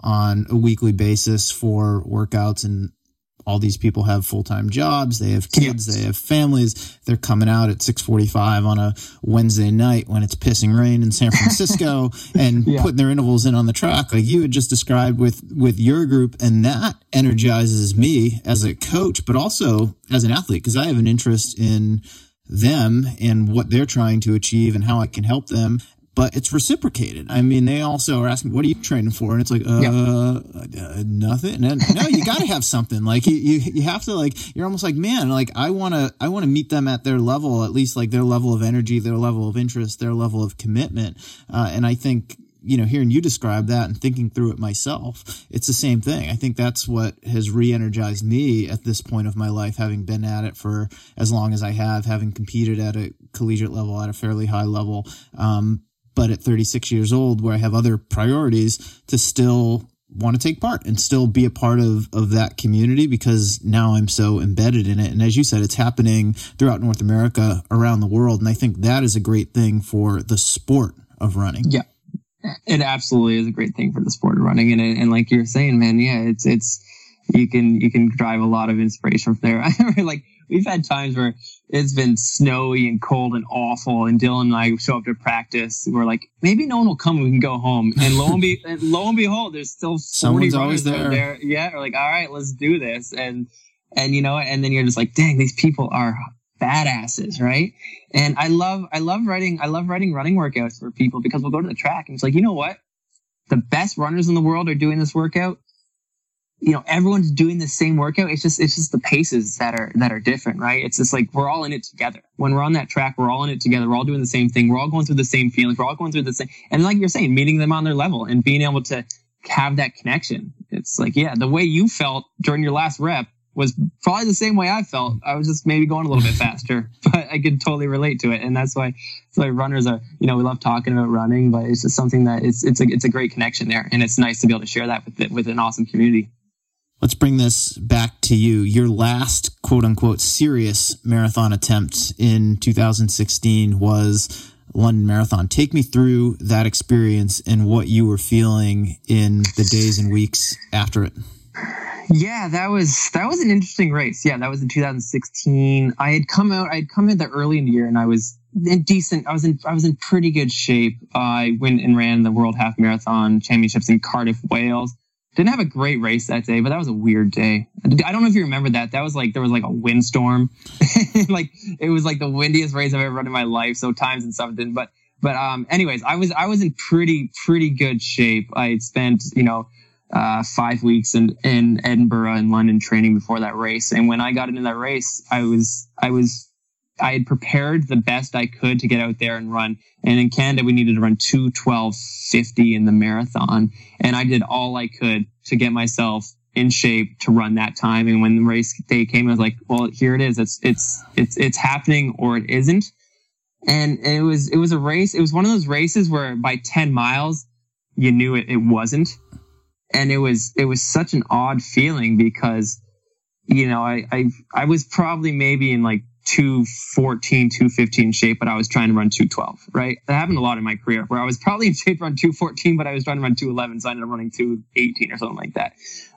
Speaker 2: on a weekly basis for workouts and all these people have full-time jobs they have kids they have families they're coming out at 6.45 on a wednesday night when it's pissing rain in san francisco and yeah. putting their intervals in on the track like you had just described with with your group and that energizes me as a coach but also as an athlete because i have an interest in them and what they're trying to achieve and how i can help them but it's reciprocated. I mean, they also are asking, "What are you training for?" And it's like, uh, uh nothing. And no, you got to have something. Like you, you, you have to like. You're almost like, man, like I want to, I want to meet them at their level, at least like their level of energy, their level of interest, their level of commitment. Uh, and I think you know, hearing you describe that and thinking through it myself, it's the same thing. I think that's what has re-energized me at this point of my life, having been at it for as long as I have, having competed at a collegiate level, at a fairly high level. Um, but at 36 years old, where I have other priorities to still want to take part and still be a part of, of that community because now I'm so embedded in it. And as you said, it's happening throughout North America, around the world. And I think that is a great thing for the sport of running.
Speaker 1: Yeah. It absolutely is a great thing for the sport of running. And, and like you're saying, man, yeah, it's, it's, you can, you can drive a lot of inspiration from there. Like, we've had times where it's been snowy and cold and awful. And Dylan and I show up to practice. We're like, maybe no one will come. We can go home. And lo and, be, and lo and behold, there's still 40
Speaker 2: Someone's always there.
Speaker 1: there. Yeah. We're like, all right, let's do this. And, and you know, and then you're just like, dang, these people are badasses, right? And I love, I love writing, I love writing running workouts for people because we'll go to the track and it's like, you know what? The best runners in the world are doing this workout you know everyone's doing the same workout it's just it's just the paces that are that are different right it's just like we're all in it together when we're on that track we're all in it together we're all doing the same thing we're all going through the same feelings we're all going through the same and like you're saying meeting them on their level and being able to have that connection it's like yeah the way you felt during your last rep was probably the same way I felt. I was just maybe going a little bit faster, but I could totally relate to it. And that's why, that's why runners are, you know, we love talking about running, but it's just something that it's, it's a, it's a great connection there. And it's nice to be able to share that with, with an awesome community.
Speaker 2: Let's bring this back to you. Your last quote unquote serious marathon attempt in 2016 was London Marathon. Take me through that experience and what you were feeling in the days and weeks after it.
Speaker 1: Yeah, that was that was an interesting race. Yeah, that was in 2016. I had come out. I had come in the early in the year, and I was in decent. I was in I was in pretty good shape. Uh, I went and ran the World Half Marathon Championships in Cardiff, Wales. Didn't have a great race that day, but that was a weird day. I don't know if you remember that. That was like there was like a windstorm, like it was like the windiest race I've ever run in my life. So times and stuff didn't. But but um, anyways, I was I was in pretty pretty good shape. I spent you know uh, five weeks in in Edinburgh and London training before that race, and when I got into that race, I was I was I had prepared the best I could to get out there and run. And in Canada, we needed to run 212.50 in the marathon. And I did all I could to get myself in shape to run that time. And when the race day came, I was like, well, here it is. It's, it's, it's, it's happening or it isn't. And it was, it was a race. It was one of those races where by 10 miles, you knew it, it wasn't. And it was, it was such an odd feeling because, you know, I, I, I was probably maybe in like 214, 215 shape, but I was trying to run 212, right? That happened a lot in my career where I was probably in shape to run 214, but I was trying to run 211. So I ended up running 218 or something like that.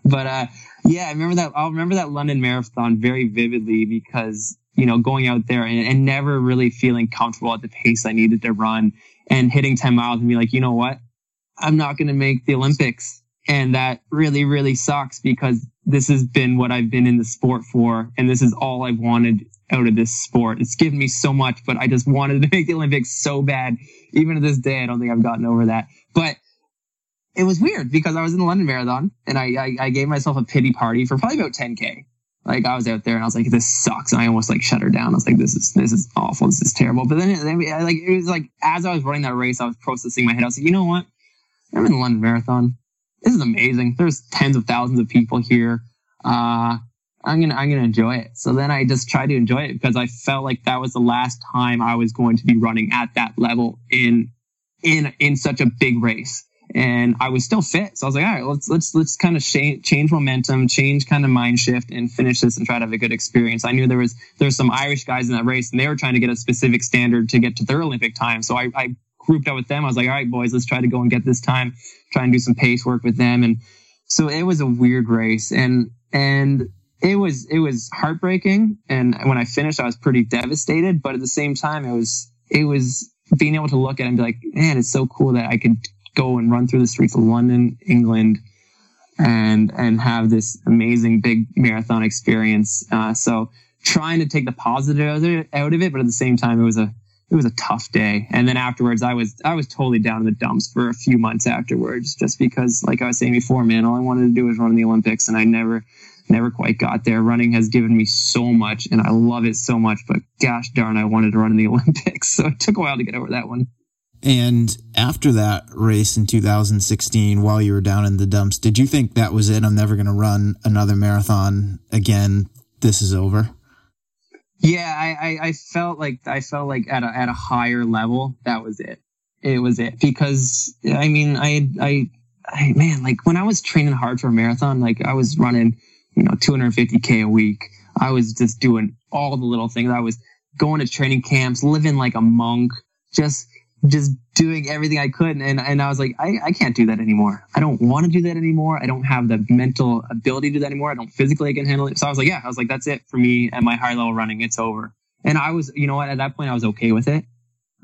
Speaker 1: But, uh, yeah, I remember that. I'll remember that London marathon very vividly because, you know, going out there and, and never really feeling comfortable at the pace I needed to run and hitting 10 miles and be like, you know what? I'm not going to make the Olympics. And that really, really sucks because this has been what I've been in the sport for. And this is all I've wanted out of this sport. It's given me so much, but I just wanted to make the Olympics so bad. Even to this day, I don't think I've gotten over that. But it was weird because I was in the London Marathon and I, I, I gave myself a pity party for probably about 10K. Like I was out there and I was like, this sucks. And I almost like shut her down. I was like, this is, this is awful. This is terrible. But then, then like, it was like, as I was running that race, I was processing my head. I was like, you know what? I'm in the London Marathon. This is amazing. There's tens of thousands of people here. Uh, I'm gonna I'm gonna enjoy it. So then I just tried to enjoy it because I felt like that was the last time I was going to be running at that level in in in such a big race. And I was still fit, so I was like, all right, let's let's let's kind of change, change momentum, change kind of mind shift, and finish this and try to have a good experience. I knew there was there was some Irish guys in that race, and they were trying to get a specific standard to get to their Olympic time. So I, I grouped up with them. I was like, all right, boys, let's try to go and get this time, try and do some pace work with them. And so it was a weird race, and and it was it was heartbreaking and when i finished i was pretty devastated but at the same time it was it was being able to look at it and be like man it's so cool that i could go and run through the streets of london england and and have this amazing big marathon experience uh, so trying to take the positive out of, it, but at the same time it was a it was a tough day. And then afterwards, I was I was totally down in the dumps for a few months afterwards, just because, like I was saying before, man, all I wanted to do was run in the Olympics, and I never never quite got there. Running has given me so much, and I love it so much. But gosh darn, I wanted to run in the Olympics, so it took a while to get over that one.
Speaker 3: And after that race in 2016, while you were down in the dumps, did you think that was it? I'm never going to run another marathon again. This is over.
Speaker 1: Yeah, I, I, I, felt like I felt like at a at a higher level, that was it. It was it because I mean I I, I man like when I was training hard for a marathon, like I was running you know 250k a week. I was just doing all the little things. I was going to training camps, living like a monk, just just doing everything I could. And, and I was like, I, I can't do that anymore. I don't want to do that anymore. I don't have the mental ability to do that anymore. I don't physically I can handle it. So I was like, yeah, I was like, that's it for me at my high level running. It's over. And I was, you know what, at that point I was okay with it.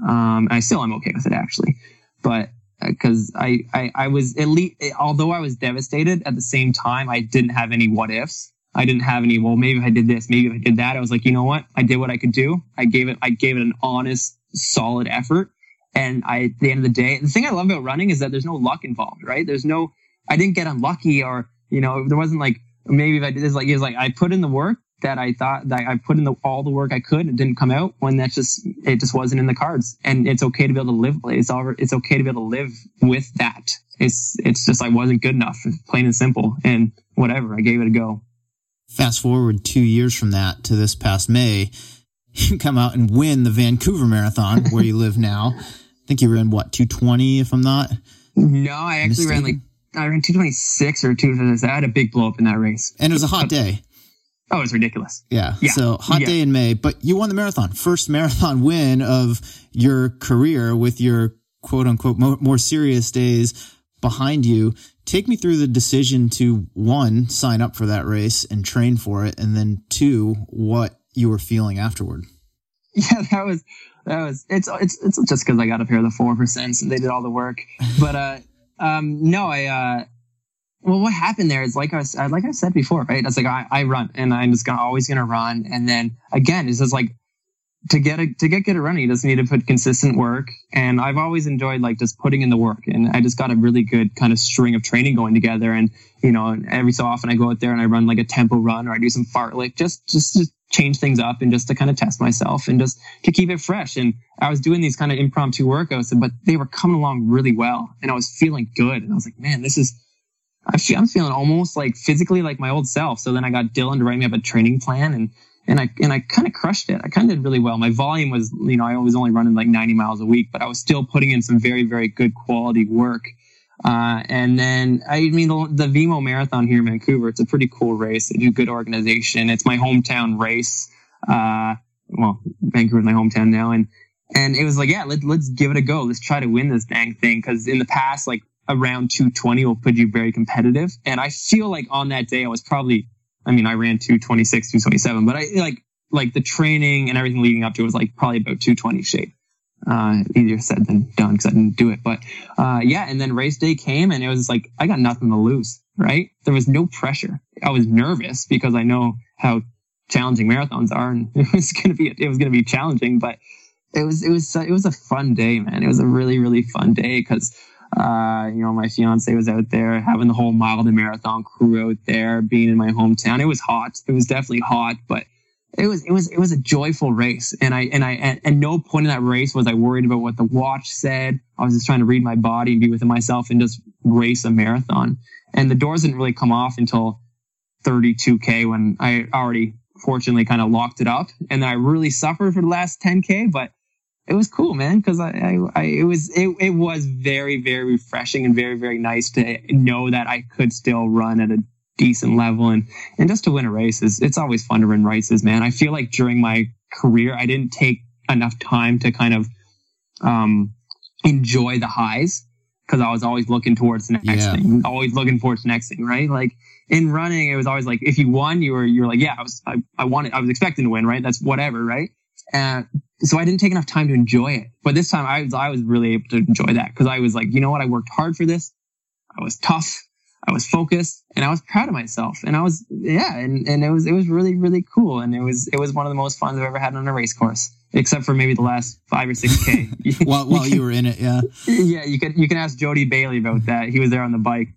Speaker 1: Um, I still am okay with it actually, but because I, I, I was at least, although I was devastated at the same time, I didn't have any what ifs. I didn't have any, well, maybe if I did this, maybe if I did that. I was like, you know what? I did what I could do. I gave it, I gave it an honest, solid effort and I, at the end of the day, the thing I love about running is that there's no luck involved, right? There's no, I didn't get unlucky or, you know, there wasn't like, maybe if I did this, like, it was like, I put in the work that I thought that I put in the, all the work I could and it didn't come out when that's just, it just wasn't in the cards. And it's okay to be able to live, it's all, it's okay to be able to live with that. It's, it's just, I wasn't good enough, plain and simple. And whatever, I gave it a go.
Speaker 3: Fast forward two years from that to this past May, you come out and win the Vancouver Marathon where you live now. I think you ran what 220 if I'm not.
Speaker 1: No, I actually mistaken. ran like I ran 226 or 226. I had a big blow up in that race,
Speaker 3: and it was a hot day.
Speaker 1: Oh, it was ridiculous.
Speaker 3: Yeah. yeah. So hot yeah. day in May, but you won the marathon. First marathon win of your career with your quote unquote more serious days behind you. Take me through the decision to one, sign up for that race and train for it. And then two, what you were feeling afterward.
Speaker 1: Yeah, that was that was it's it's it's just because I got up here the four percent and they did all the work. But uh, um, no, I uh, well, what happened there is like I was uh, like I said before, right? It's like I, I run and I'm just gonna always gonna run, and then again, it's just like to get a, to get good at running, you just need to put consistent work. And I've always enjoyed like just putting in the work. And I just got a really good kind of string of training going together. And you know, every so often I go out there and I run like a tempo run or I do some fartlek, just just to change things up and just to kind of test myself and just to keep it fresh. And I was doing these kind of impromptu workouts, but they were coming along really well, and I was feeling good. And I was like, man, this is. Feel, I'm feeling almost like physically like my old self. So then I got Dylan to write me up a training plan and and I and I kind of crushed it. I kind of did really well. My volume was, you know, I was only running like 90 miles a week, but I was still putting in some very very good quality work. Uh, and then I mean the, the BMO Marathon here in Vancouver. It's a pretty cool race. They do good organization. It's my hometown race. Uh, well, Vancouver's my hometown now, and and it was like, yeah, let, let's give it a go. Let's try to win this dang thing. Because in the past, like around 220 will put you very competitive, and I feel like on that day I was probably I mean, I ran 226, 227, but I like, like the training and everything leading up to it was like probably about 220 shape. Uh, easier said than done because I didn't do it. But, uh, yeah. And then race day came and it was like, I got nothing to lose, right? There was no pressure. I was nervous because I know how challenging marathons are and it was going to be, it was going to be challenging, but it was, it was, it was a fun day, man. It was a really, really fun day because, uh, you know, my fiance was out there having the whole Mile2Marathon crew out there, being in my hometown. It was hot. It was definitely hot, but it was it was it was a joyful race. And I and I and, no point in that race was I worried about what the watch said. I was just trying to read my body and be within myself and just race a marathon. And the doors didn't really come off until 32k when I already fortunately kind of locked it up. And I really suffered for the last 10k, but it was cool, man. Because I, I, I, it was, it, it was very, very refreshing and very, very nice to know that I could still run at a decent level and, and just to win a race is, it's always fun to run races, man. I feel like during my career, I didn't take enough time to kind of, um, enjoy the highs because I was always looking towards the next yeah. thing, always looking towards the next thing, right? Like in running, it was always like if you won, you were you were like, yeah, I was I, I wanted I was expecting to win, right? That's whatever, right? And so I didn't take enough time to enjoy it. But this time I was, I was really able to enjoy that because I was like, you know what? I worked hard for this. I was tough. I was focused and I was proud of myself. And I was, yeah. And, and it was, it was really, really cool. And it was, it was one of the most fun I've ever had on a race course. except for maybe the last five or six k.
Speaker 2: while while you were in it, yeah.
Speaker 1: Yeah, you can you can ask Jody Bailey about that. He was there on the bike.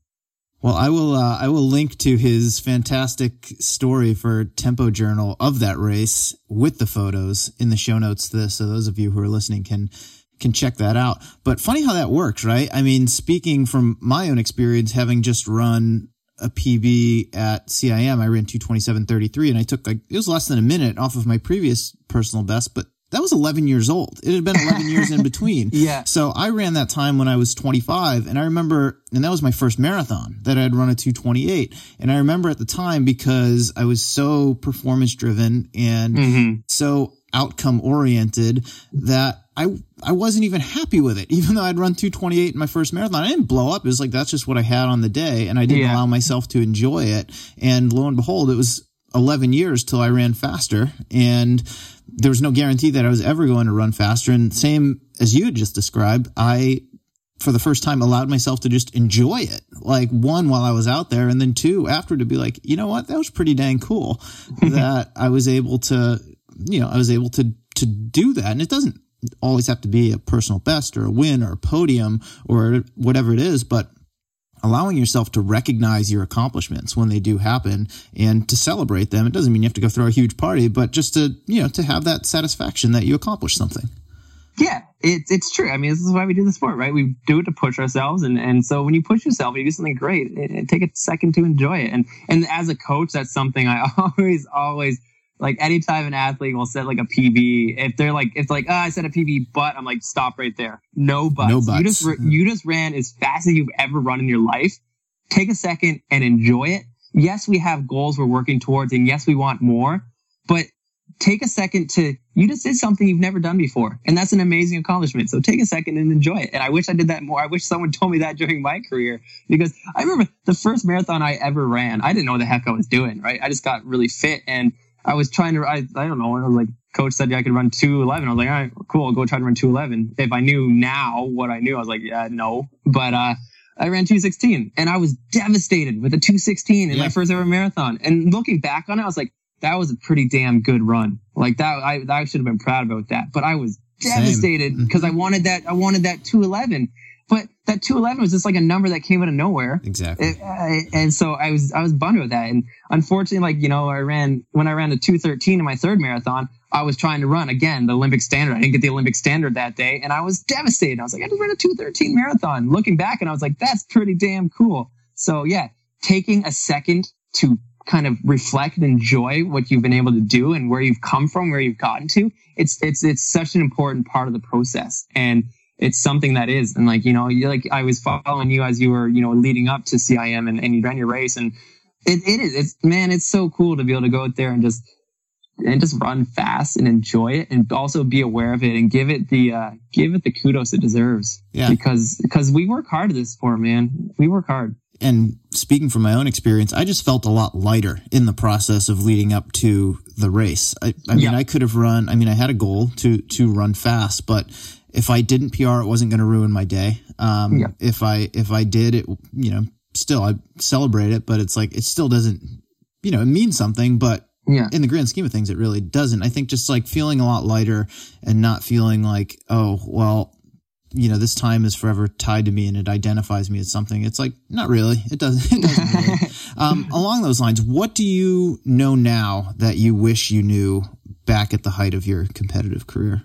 Speaker 2: Well, I will. Uh, I will link to his fantastic story for Tempo Journal of that race with the photos in the show notes. This, so those of you who are listening can can check that out. But funny how that works, right? I mean, speaking from my own experience, having just run a PB at CIM, I ran 227.33 and I took like, it was less than a minute off of my previous personal best, but that was 11 years old. It had been 11 years in between.
Speaker 1: Yeah.
Speaker 2: So I ran that time when I was 25 and I remember, and that was my first marathon that I had run a 228. And I remember at the time because I was so performance driven and mm-hmm. so outcome oriented that I I wasn't even happy with it, even though I'd run 228 in my first marathon. I didn't blow up. It was like that's just what I had on the day, and I didn't yeah. allow myself to enjoy it. And lo and behold, it was 11 years till I ran faster, and there was no guarantee that I was ever going to run faster. And same as you had just described, I for the first time allowed myself to just enjoy it. Like one while I was out there, and then two after to be like, you know what, that was pretty dang cool that I was able to, you know, I was able to to do that, and it doesn't always have to be a personal best or a win or a podium or whatever it is, but allowing yourself to recognize your accomplishments when they do happen and to celebrate them. It doesn't mean you have to go throw a huge party, but just to, you know, to have that satisfaction that you accomplished something.
Speaker 1: Yeah, it's it's true. I mean, this is why we do the sport, right? We do it to push ourselves, and and so when you push yourself you do something great, it, it, take a second to enjoy it. And and as a coach, that's something I always always like anytime an athlete will set like a PB, if they're like, if like, oh, I set a PB, but I'm like, stop right there. No buts. No buts. You just, you just ran as fast as you've ever run in your life. Take a second and enjoy it. Yes, we have goals we're working towards and yes, we want more, but take a second to, you just did something you've never done before. And that's an amazing accomplishment. So take a second and enjoy it. And I wish I did that more. I wish someone told me that during my career because I remember the first marathon I ever ran, I didn't know what the heck I was doing, right? I just got really fit and I was trying to, I, I don't know, I was like, coach said I could run 211. I was like, all right, cool, I'll go try to run 211. If I knew now what I knew, I was like, yeah, no. But, uh, I ran 216 and I was devastated with a 216 in yeah. my first ever marathon. And looking back on it, I was like, that was a pretty damn good run. Like that, I, I should have been proud about that. But I was devastated because I wanted that, I wanted that 211. But that 211 was just like a number that came out of nowhere.
Speaker 2: Exactly.
Speaker 1: And, and so I was, I was bummed with that. And unfortunately, like, you know, I ran, when I ran a 213 in my third marathon, I was trying to run again the Olympic standard. I didn't get the Olympic standard that day. And I was devastated. I was like, I just ran a 213 marathon. Looking back and I was like, that's pretty damn cool. So yeah, taking a second to kind of reflect and enjoy what you've been able to do and where you've come from, where you've gotten to. It's, it's, it's such an important part of the process. And it's something that is. And like, you know, you like I was following you as you were, you know, leading up to CIM and, and you ran your race and it, it is, it's man, it's so cool to be able to go out there and just and just run fast and enjoy it and also be aware of it and give it the uh give it the kudos it deserves.
Speaker 2: Yeah.
Speaker 1: Because because we work hard at this sport, man. We work hard.
Speaker 2: And speaking from my own experience, I just felt a lot lighter in the process of leading up to the race. I, I mean, yeah. I could have run. I mean, I had a goal to to run fast, but if I didn't PR, it wasn't going to ruin my day. Um, yeah. if I, if I did it, you know, still I celebrate it, but it's like, it still doesn't, you know, it means something, but yeah. in the grand scheme of things, it really doesn't. I think just like feeling a lot lighter and not feeling like, oh, well, you know, this time is forever tied to me and it identifies me as something. It's like, not really. It doesn't. It doesn't really. um, along those lines, what do you know now that you wish you knew back at the height of your competitive career?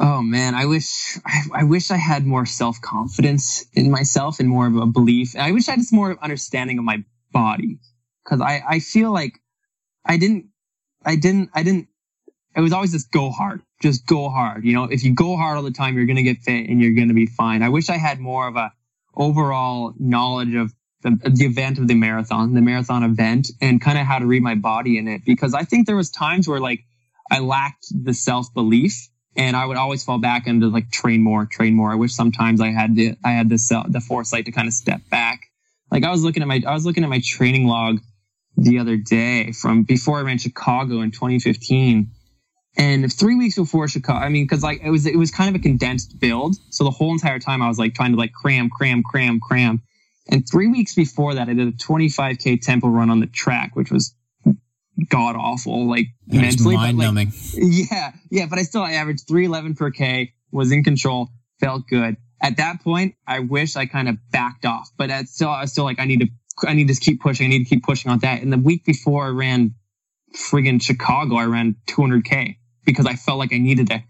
Speaker 1: Oh man, I wish I, I wish I had more self confidence in myself and more of a belief. I wish I had more understanding of my body because I I feel like I didn't I didn't I didn't. It was always just go hard, just go hard. You know, if you go hard all the time, you're gonna get fit and you're gonna be fine. I wish I had more of a overall knowledge of the, the event of the marathon, the marathon event, and kind of how to read my body in it because I think there was times where like I lacked the self belief and I would always fall back into like train more, train more. I wish sometimes I had the I had this uh, the foresight to kind of step back. Like I was looking at my I was looking at my training log the other day from before I ran Chicago in 2015. And three weeks before Chicago, I mean, because like it was it was kind of a condensed build. So the whole entire time I was like trying to like cram, cram, cram, cram. And three weeks before that, I did a 25k tempo run on the track, which was god awful, like
Speaker 2: Yeah,
Speaker 1: mentally. But like, yeah, yeah, but I still I averaged 311 per K, was in control, felt good. At that point, I wish I kind of backed off, but that's still, I was still like, I need to, I need to keep pushing. I need to keep pushing on that. And the week before I ran friggin' Chicago, I ran 200K because I felt like I needed to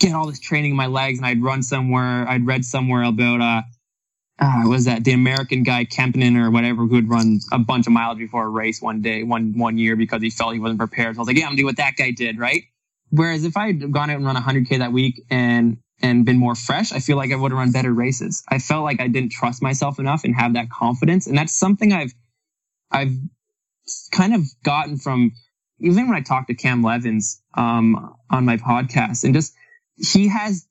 Speaker 1: get all this training in my legs and I'd run somewhere, I'd read somewhere about, uh, uh, was that the American guy Kempainen or whatever who had run a bunch of miles before a race one day, one one year because he felt he wasn't prepared. So I was like, yeah, I'm gonna do what that guy did, right? Whereas if I had gone out and run 100k that week and and been more fresh, I feel like I would have run better races. I felt like I didn't trust myself enough and have that confidence, and that's something I've I've kind of gotten from even when I talked to Cam Levins um, on my podcast, and just he has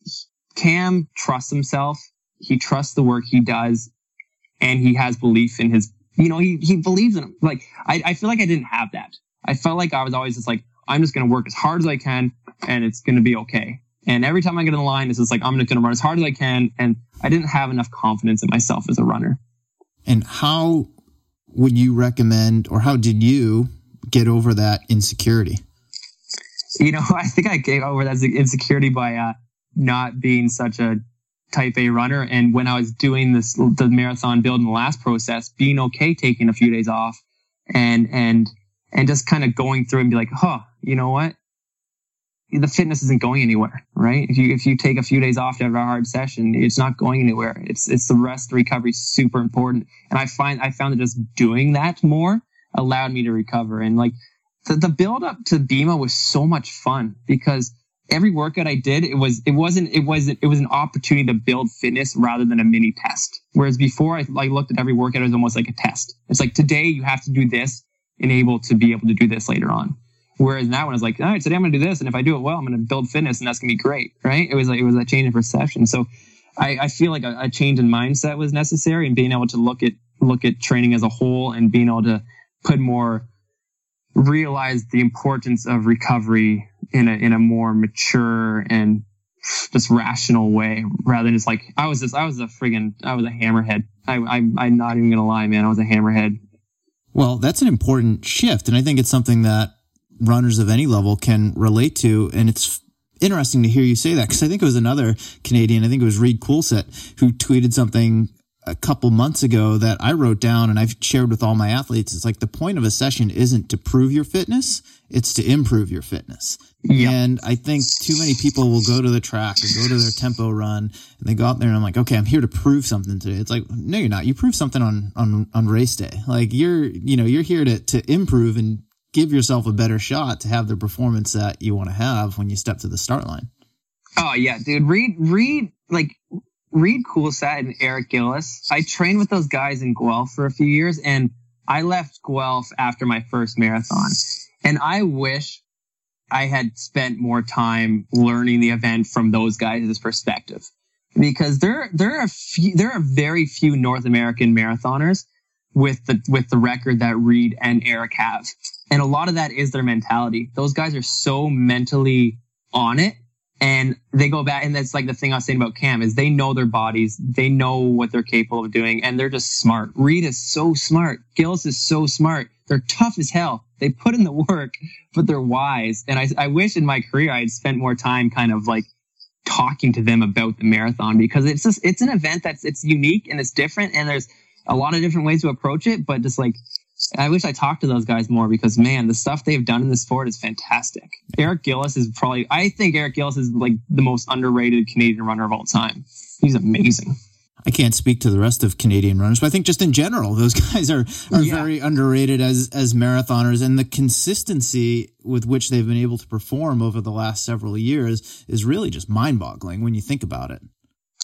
Speaker 1: Cam trusts himself. He trusts the work he does, and he has belief in his. You know, he he believes in him. Like I, I feel like I didn't have that. I felt like I was always just like, I'm just going to work as hard as I can, and it's going to be okay. And every time I get in the line, it's just like I'm just going to run as hard as I can, and I didn't have enough confidence in myself as a runner.
Speaker 2: And how would you recommend, or how did you get over that insecurity?
Speaker 1: you know, I think I gave over that insecurity by uh, not being such a type A runner. And when I was doing this, the marathon build in the last process, being okay taking a few days off and, and, and just kind of going through and be like, huh, you know what? The fitness isn't going anywhere, right? If you, if you take a few days off after a hard session, it's not going anywhere. It's, it's the rest, recovery super important. And I find, I found that just doing that more allowed me to recover. And like, the, the build up to BMO was so much fun because every workout I did, it was, it wasn't, it wasn't, it was an opportunity to build fitness rather than a mini test. Whereas before I, looked at every workout as almost like a test. It's like today you have to do this and able to be able to do this later on. Whereas now when I was like, all right, today I'm going to do this. And if I do it well, I'm going to build fitness and that's going to be great. Right. It was like, it was a change in perception. So I, I feel like a, a change in mindset was necessary and being able to look at, look at training as a whole and being able to put more, realize the importance of recovery in a in a more mature and just rational way rather than just like I was just I was a friggin' I was a hammerhead. I, I I'm not even gonna lie, man. I was a hammerhead.
Speaker 2: Well, that's an important shift, and I think it's something that runners of any level can relate to, and it's interesting to hear you say that because I think it was another Canadian, I think it was Reid Coolsaet, who tweeted something a couple months ago that I wrote down and I've shared with all my athletes. It's like the point of a session isn't to prove your fitness, it's to improve your fitness.
Speaker 1: Yeah.
Speaker 2: And I think too many people will go to the track or go to their tempo run and they go out there and I'm like, okay, I'm here to prove something today. It's like, no, you're not. You prove something on, on, on race day. Like you're, you know, you're here to, to improve and give yourself a better shot to have the performance that you want to have when you step to the start line.
Speaker 1: Oh yeah, dude. Reid, Reid, like Reid Coolsaet and Eric Gillis. I trained with those guys in Guelph for a few years and I left Guelph after my first marathon. And I wish I had spent more time learning the event from those guys' perspective. Because there there are few, there are very few North American marathoners with the with the record that Reid and Eric have. And a lot of that is their mentality. Those guys are so mentally on it and they go back and that's like the thing I was saying about Cam is they know their bodies, they know what they're capable of doing, and they're just smart. Reid is so smart. Gillis is so smart. They're tough as hell. They put in the work, but they're wise. And I, I wish in my career I had spent more time kind of like talking to them about the marathon because it's just it's an event that's it's unique and it's different and there's a lot of different ways to approach it, but just like I wish I talked to those guys more because man, the stuff they've done in the sport is fantastic. Eric Gillis is probably I think Eric Gillis is like the most underrated Canadian runner of all time. He's amazing.
Speaker 2: I can't speak to the rest of Canadian runners, but I think just in general, those guys are, are
Speaker 1: Yeah.
Speaker 2: very underrated as as marathoners, and the consistency with which they've been able to perform over the last several years is really just mind boggling when you think about it.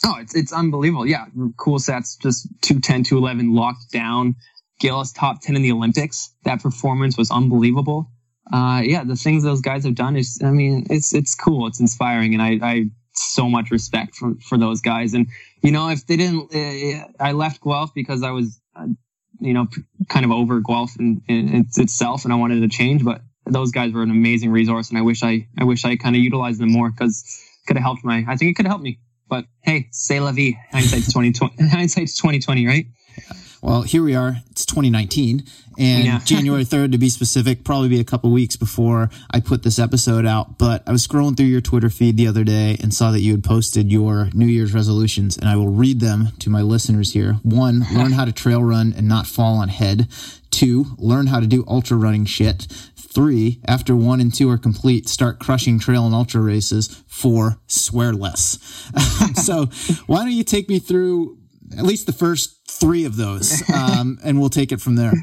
Speaker 1: Oh, it's it's unbelievable. Yeah, Coolsaet's, just 210, 211 locked down. Gillis top 10 in the Olympics. That performance was unbelievable. Uh, yeah, the things those guys have done is, I mean, it's it's cool. It's inspiring, and I I so much respect for for those guys. And you know, if they didn't, uh, I left Guelph because I was, uh, you know, kind of over Guelph in, in it's itself, and I wanted to change. But those guys were an amazing resource, and I wish I I wish I kind of utilized them more because could have helped my. I think it could have helped me But hey, say la vie. Hindsight's 2020, hindsight's 2020, right?
Speaker 2: Well, here we are. It's 2019, and
Speaker 1: Yeah.
Speaker 2: January 3rd, to be specific, probably be a couple weeks before I put this episode out. But I was scrolling through your Twitter feed the other day and saw that you had posted your New Year's resolutions, and I will read them to my listeners here. One, learn how to trail run and not fall on head. Two, learn how to do ultra running shit. Three, after one and two are complete, start crushing trail and ultra races. Four, swear less. so, why don't you take me through at least the first three of those, um, and we'll take it from there.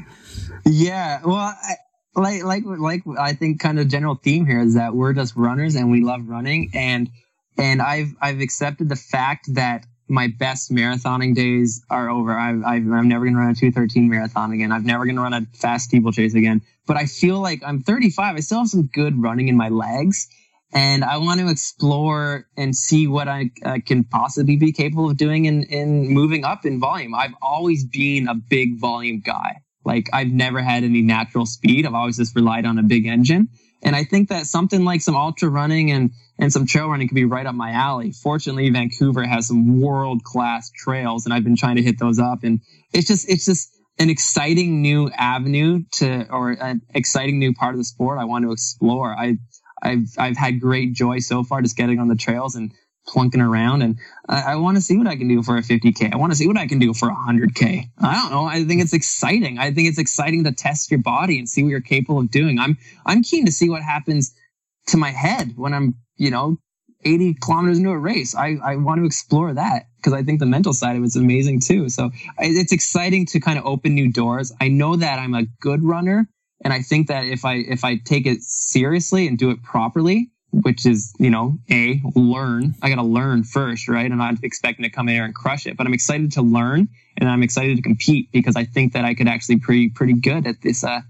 Speaker 1: Yeah, well, I, like like like I think kind of general theme here is that we're just runners and we love running and and I've I've accepted the fact that my best marathoning days are over. I've, I've I'm never gonna run a 213 marathon again. I'm never gonna run a fast steeplechase again. But I feel like I'm 35. I still have some good running in my legs. And I want to explore and see what I uh, can possibly be capable of doing in, in moving up in volume. I've always been a big volume guy. Like I've never had any natural speed. I've always just relied on a big engine. And I think that something like some ultra running and, and some trail running could be right up my alley. Fortunately, Vancouver has some world class trails and I've been trying to hit those up. And it's just, it's just an exciting new avenue to, or an exciting new part of the sport I want to explore. I, I've, I've had great joy so far just getting on the trails and plunking around and I, I want to see what I can do for a 50k. I want to see what I can do for a 100k. I don't know. I think it's exciting. I think it's exciting to test your body and see what you're capable of doing. I'm I'm keen to see what happens to my head when I'm, you know, 80 kilometers into a race. I, I want to explore that because I think the mental side of it's amazing too. So it's exciting to kind of open new doors. I know that I'm a good runner and I think that if I if I take it seriously and do it properly, which is, you know, A, learn. I got to learn first, right? And I'm not expecting to come in here and crush it, but I'm excited to learn and I'm excited to compete because I think that I could actually be pretty, pretty good at this, uh,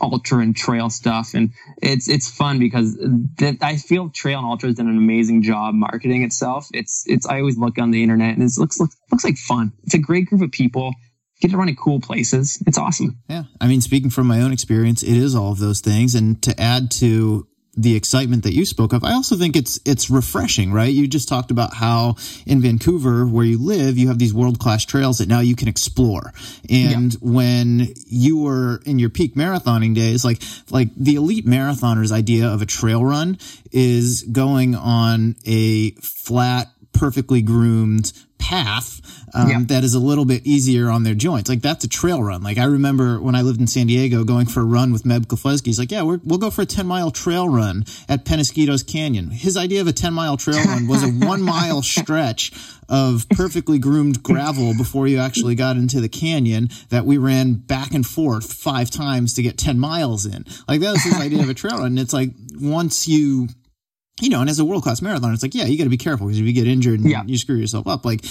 Speaker 1: ultra and trail stuff. And it's, it's fun because th- I feel trail and ultra has done an amazing job marketing itself. It's, it's, I always look on the internet and it looks, looks, looks like fun. It's a great group of people. Get to run in cool places. It's awesome.
Speaker 2: Yeah. I mean, speaking from my own experience, it is all of those things. And to add to the excitement that you spoke of, I also think it's it's refreshing, right? You just talked about how in Vancouver, where you live, you have these world class trails that now you can explore. And yeah. when you were in your peak marathoning days, like like the elite marathoners' idea of a trail run is going on a flat, perfectly groomed path um, that is a little bit easier on their joints. Like that's a trail run. Like I remember when I lived in San Diego going for a run with Meb Keflezighi. He's like, yeah, we will go for a 10 mile trail run at Penasquitos Canyon. His idea of a 10 mile trail run was a one mile stretch of perfectly groomed gravel before you actually got into the canyon that we ran back and forth five times to get 10 miles in. Like that was his idea of a trail run. And it's like once you you know, and as a world class marathon, it's like, yeah, you got to be careful because if you get injured and
Speaker 1: Yeah.
Speaker 2: you screw yourself up, like,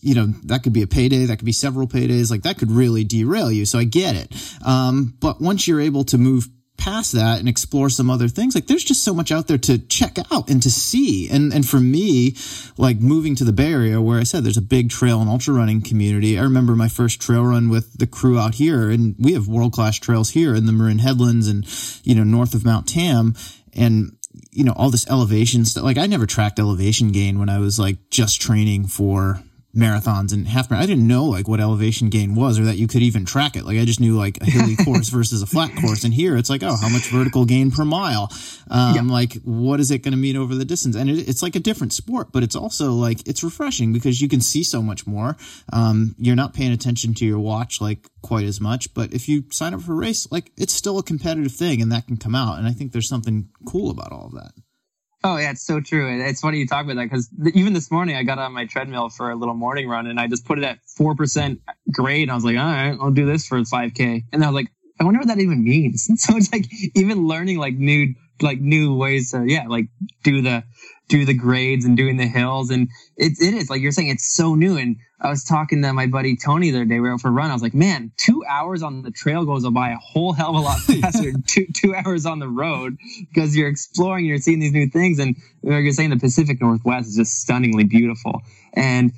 Speaker 2: you know, that could be a payday, that could be several paydays, like that could really derail you. So I get it. Um, but once you're able to move past that and explore some other things, like there's just so much out there to check out and to see. And, and for me, like moving to the Bay Area where I said there's a big trail and ultra running community. I remember my first trail run with the crew out here and we have world class trails here in the Marin Headlands and, you know, north of Mount Tam. And you know, all this elevation stuff. Like I never tracked elevation gain when I was like just training for marathons and half marathon. I didn't know like what elevation gain was or that you could even track it. Like I just knew like a hilly course versus a flat course. And here it's like, oh, how much vertical gain per mile? Um,
Speaker 1: Yeah.
Speaker 2: like what is it going to mean over the distance? And it, it's like a different sport, but it's also like, it's refreshing because you can see so much more. Um, you're not paying attention to your watch like quite as much, but if you sign up for a race, like it's still a competitive thing and that can come out. And I think there's something cool about all of that.
Speaker 1: Oh yeah, it's so true. And It's funny you talk about that because even this morning I got on my treadmill for a little morning run and I just put it at four percent grade. And I was like, all right, I'll do this for five k. And I was like, I wonder what that even means. So it's like even learning like new like new ways to yeah like do the do the grades and doing the hills and it it is like you're saying it's so new. And I was talking to my buddy Tony the other day. We were out for a run. I was like, man, two hours on the trail goes by a whole hell of a lot faster than two two hours on the road because you're exploring, you're seeing these new things, and like you're saying, the Pacific Northwest is just stunningly beautiful. And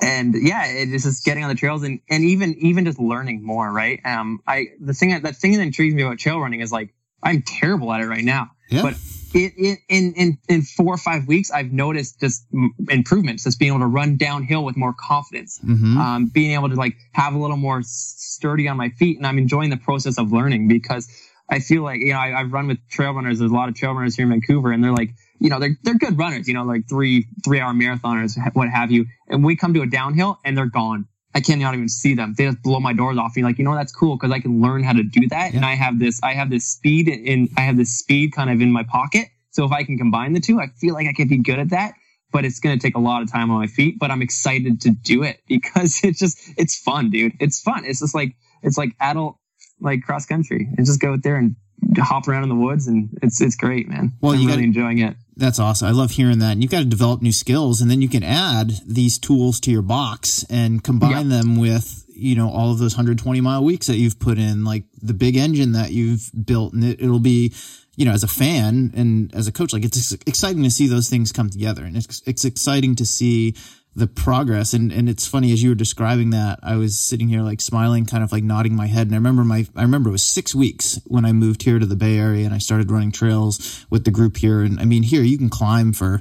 Speaker 1: and yeah, it's just getting on the trails and and even even just learning more, right? Um, I the thing that the thing that intrigues me about trail running is like I'm terrible at it right now,
Speaker 2: Yeah.
Speaker 1: but it, in, in, in four or five weeks, I've noticed just improvements, just being able to run downhill with more confidence, mm-hmm. um, being able to like have a little more sturdy on my feet. And I'm enjoying the process of learning because I feel like, you know, I, have run with trail runners. There's a lot of trail runners here in Vancouver and they're like, you know, they're, they're good runners, you know, like three, three hour marathoners, what have you. And we come to a downhill and they're gone. I can't even see them. They just blow my doors off. And like, you know, that's cool because I can learn how to do that. Yeah. And I have this, I have this speed in, I have this speed kind of in my pocket. So if I can combine the two, I feel like I could be good at that. But it's going to take a lot of time on my feet. But I'm excited to do it because it's just, it's fun, dude. It's fun. It's just like, it's like adult, like cross country and just go out there and hop around in the woods. And it's, it's great, man. Well, I'm you really gotta, enjoying it.
Speaker 2: That's awesome. I love hearing that. And you've got to develop new skills and then you can add these tools to your box and combine them with, you know, all of those 120 mile weeks that you've put in, like the big engine that you've built. And it, it'll be, you know, as a fan and as a coach, like it's exciting to see those things come together. And it's, it's exciting to see the progress and and it's funny as you were describing that i was sitting here like smiling kind of like nodding my head and i remember my i remember it was six weeks when i moved here to the bay area and i started running trails with the group here and i mean here you can climb for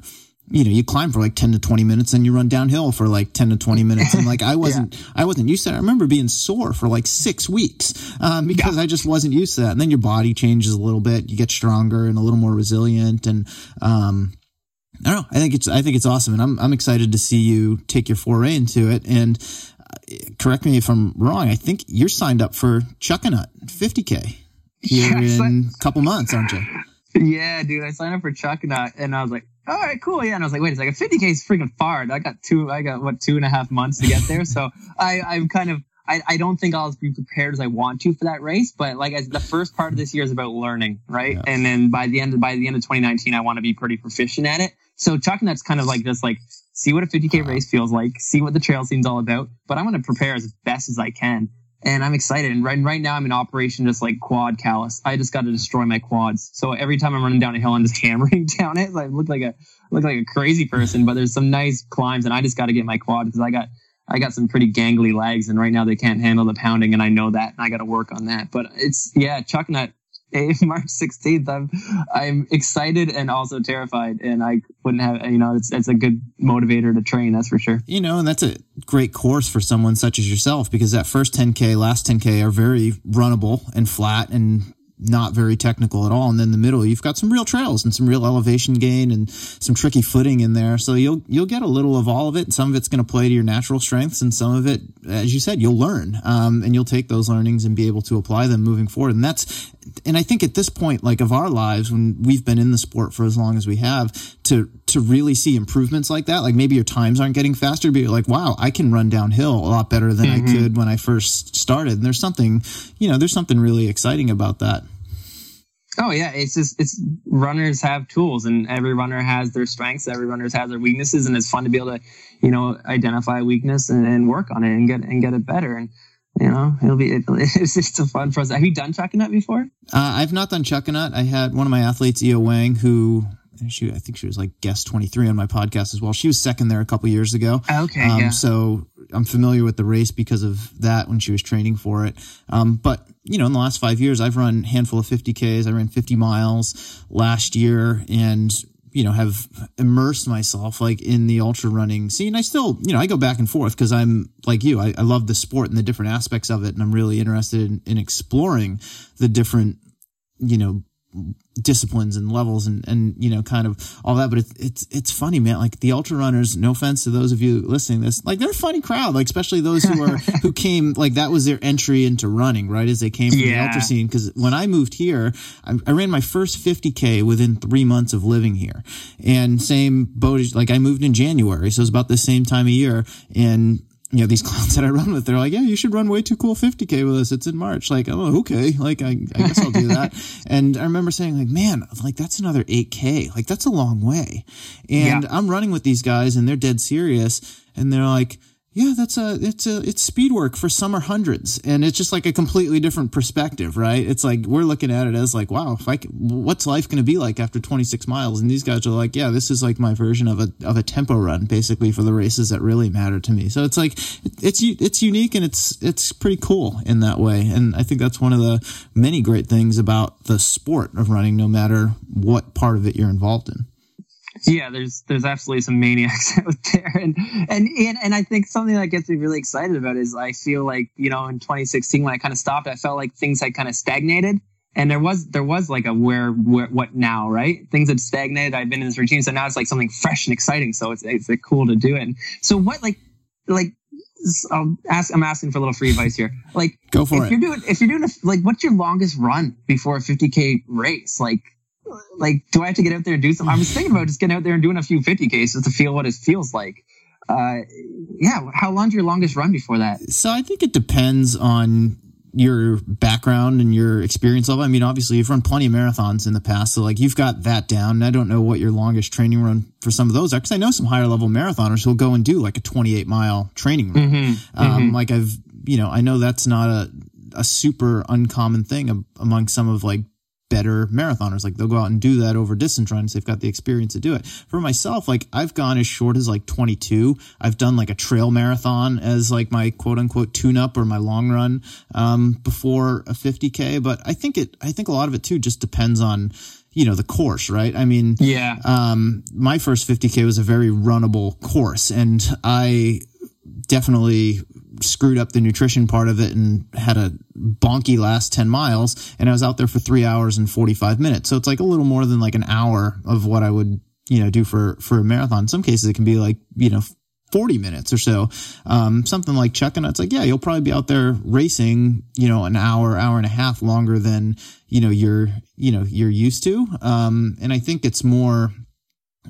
Speaker 2: you know, you climb for like 10 to 20 minutes and you run downhill for like 10 to 20 minutes. And like, I wasn't, yeah. I wasn't used to that. I remember being sore for like six weeks, um, because yeah. I just wasn't used to that. And then your body changes a little bit. You get stronger and a little more resilient. And, um, I don't know. I think it's I think it's awesome, and I'm I'm excited to see you take your foray into it. And uh, correct me if I'm wrong. I think you're signed up for Chuckanut 50k here yes, in a couple months, aren't you?
Speaker 1: Yeah, dude. I signed up for Chuckanut, and I was like, all right, cool. Yeah, and I was like, wait a second, 50k is freaking far. I got two. I got what two and a half months to get there. so I I'm kind of I, I don't think I'll be prepared as I want to for that race, but like as the first part of this year is about learning, right? Yeah. And then by the end by the end of 2019, I want to be pretty proficient at it. So Chuckanut's kind of like just like see what a 50k race feels like, see what the trail scene's all about. But I'm going to prepare as best as I can, and I'm excited. And right right now I'm in operation just like quad callus. I just got to destroy my quads. So every time I'm running down a hill, I'm just hammering down it. I look like a look like a crazy person. But there's some nice climbs, and I just got to get my quad because I got I got some pretty gangly legs, and right now they can't handle the pounding, and I know that, and I got to work on that. But it's yeah, Chuckanut March 16th. I'm I'm excited and also terrified, and I wouldn't have you know it's it's a good motivator to train. That's for sure.
Speaker 2: You know, and that's a great course for someone such as yourself because that first 10k, last 10k are very runnable and flat and not very technical at all. And then the middle, you've got some real trails and some real elevation gain and some tricky footing in there. So you'll you'll get a little of all of it. Some of it's going to play to your natural strengths, and some of it, as you said, you'll learn, um, and you'll take those learnings and be able to apply them moving forward. And that's, and I think at this point, like of our lives, when we've been in the sport for as long as we have, to to really see improvements like that, like maybe your times aren't getting faster, but you're like, wow, I can run downhill a lot better than mm-hmm. I could when I first started. And there's something, you know, there's something really exciting about that.
Speaker 1: Oh yeah, it's just it's runners have tools, and every runner has their strengths. Every runner has their weaknesses, and it's fun to be able to, you know, identify a weakness and, and work on it and get and get it better. And you know, it'll be it, it's just a fun process. Have you done Chuckanut before?
Speaker 2: Uh, I've not done Chuckanut. I had one of my athletes, Yiou Wang, who she I think she was like guest 23 on my podcast as well. She was second there a couple years ago.
Speaker 1: Okay. Um, yeah.
Speaker 2: So I'm familiar with the race because of that when she was training for it. Um, but you know, in the last five years, I've run a handful of 50Ks. I ran 50 miles last year and, you know, have immersed myself like in the ultra running scene. I still, you know, I go back and forth because I'm like you. I, I, love the sport and the different aspects of it. And I'm really interested in, in exploring the different, you know, disciplines and levels and and you know kind of all that but it's it's it's funny man. Like the ultra runners no offense to those of you listening this like they're a funny crowd like especially those who are who came like that was their entry into running right as they came from yeah. the ultra scene. Because when i moved here I, I, ran my first 50k within three months of living here. And same boat like i moved in january so it's about the same time of year. And you know, these clowns that I run with, they're like, yeah, you should run way too cool 50K with us. It's in March. Like, oh, okay. Like, I, I guess I'll do that. and I remember saying like, man, like that's another 8K. Like that's a long way. And yeah. I'm running with these guys and they're dead serious. And they're like, yeah, that's a it's a it's speed work for summer hundreds, and it's just like a completely different perspective, right? It's like we're looking at it as like, wow, if I what's life going to be like after 26 miles? And these guys are like, yeah, this is like my version of a of a tempo run, basically for the races that really matter to me. So it's like it's it's unique and it's it's pretty cool in that way, and I think that's one of the many great things about the sport of running, no matter what part of it you're involved in
Speaker 1: yeah, there's there's absolutely some maniacs out there, and and and and I think something that gets me really excited about is I feel like you know in 2016 when I kind of stopped, I felt like things had kind of stagnated, and there was there was like a where, where what now right things had stagnated. I've been in this routine, so now it's like something fresh and exciting. So it's it's like cool to do it. so what like like I'll ask. I'm asking for a little free advice here. Like,
Speaker 2: go for it.
Speaker 1: if
Speaker 2: it.
Speaker 1: You're doing if you're doing a, like, what's your longest run before a 50k race? Like, like, do I have to get out there and do something? I was thinking about just getting out there and doing a few 50 cases to feel what it feels like. Uh, yeah. How long's your longest run before that?
Speaker 2: So I think it depends on your background and your experience level. I mean, obviously you've run plenty of marathons in the past, so like you've got that down. And I don't know what your longest training run for some of those are, because I know some higher level marathoners who'll go and do like a 28 mile training run. Mm-hmm, um, mm-hmm. Like I've, you know, I know that's not a a super uncommon thing among some of like better marathoners. Like they'll go out and do that over distance runs. They've got the experience to do it. For myself, like I've gone as short as like 22. I've done like a trail marathon as like my quote unquote tune up or my long run, um, before a 50k. But I think it, I think a lot of it too just depends on, you know, the course, right? I mean,
Speaker 1: yeah,
Speaker 2: um, my first 50k was a very runnable course and I definitely screwed up the nutrition part of it and had a bonky last 10 miles and I was out there for 3 hours and 45 minutes. So it's like a little more than like an hour of what I would, you know, do for for a marathon. In some cases it can be like, you know, 40 minutes or so. Um, something like Chuckanut it's like, yeah, you'll probably be out there racing, you know, an hour, hour and a half longer than, you know, you're, you know, you're used to. Um, and I think it's more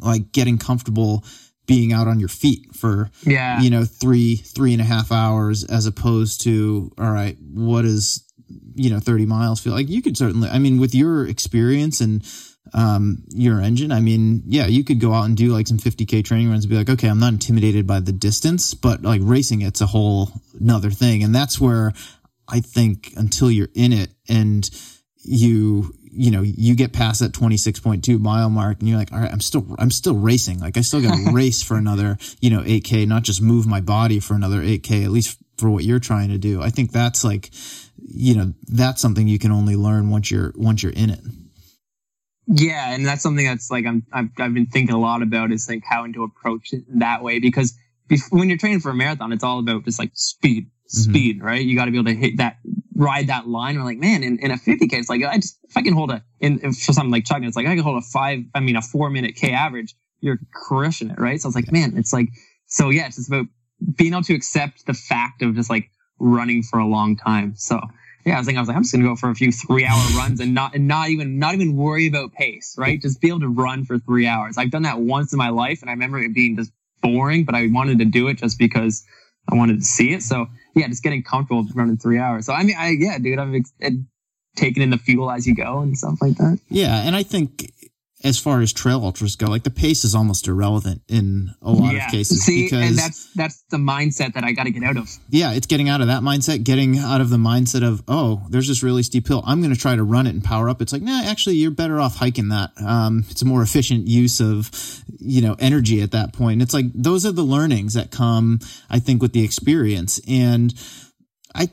Speaker 2: like getting comfortable being out on your feet for
Speaker 1: yeah.
Speaker 2: you know three three and a half hours as opposed to all right what is you know 30 miles feel like? You could certainly i mean with your experience and um your engine i mean yeah you could go out and do like some 50k training runs and be like okay i'm not intimidated by the distance but like racing it's a whole another thing. And that's where i think until you're in it and you you know, you get past that 26.2 mile mark and you're like, all right, I'm still, I'm still racing. Like I still got to race for another, you know, 8k, not just move my body for another 8k, at least for what you're trying to do. I think that's like, you know, that's something you can only learn once you're, once you're in it.
Speaker 1: Yeah. And that's something that's like, I'm, I've, I've been thinking a lot about is like how to approach it that way because when you're training for a marathon, it's all about just like speed, mm-hmm. speed, mm-hmm. right? You got to be able to hit that ride that line. We're like, man, in, in a 50k, it's like I just if I can hold a in for something like Chuckanut, it's like I can hold a five, I mean a four minute k average. You're crushing it, right? So it's like, man, it's like so yeah, it's just about being able to accept the fact of just like running for a long time. So yeah, I was thinking, I was like, I'm just gonna go for a few three hour runs and not and not even not even worry about pace, right? Just be able to run for three hours. I've done that once in my life, and I remember it being just boring, but I wanted to do it just because I wanted to see it. So yeah, just getting comfortable running three hours. So I mean, I yeah, dude, I'm ex- taken in the fuel as you go and stuff like that.
Speaker 2: Yeah, and I think as far as trail ultras go, like the pace is almost irrelevant in a lot yeah. of cases.
Speaker 1: See, because, and that's that's the mindset that I got to get out of.
Speaker 2: Yeah, it's getting out of that mindset, getting out of the mindset of oh, there's this really steep hill. I'm going to try to run it and power up. It's like nah, actually, you're better off hiking that. Um, it's a more efficient use of you know energy at that point. And it's like those are the learnings that come, I think, with the experience and I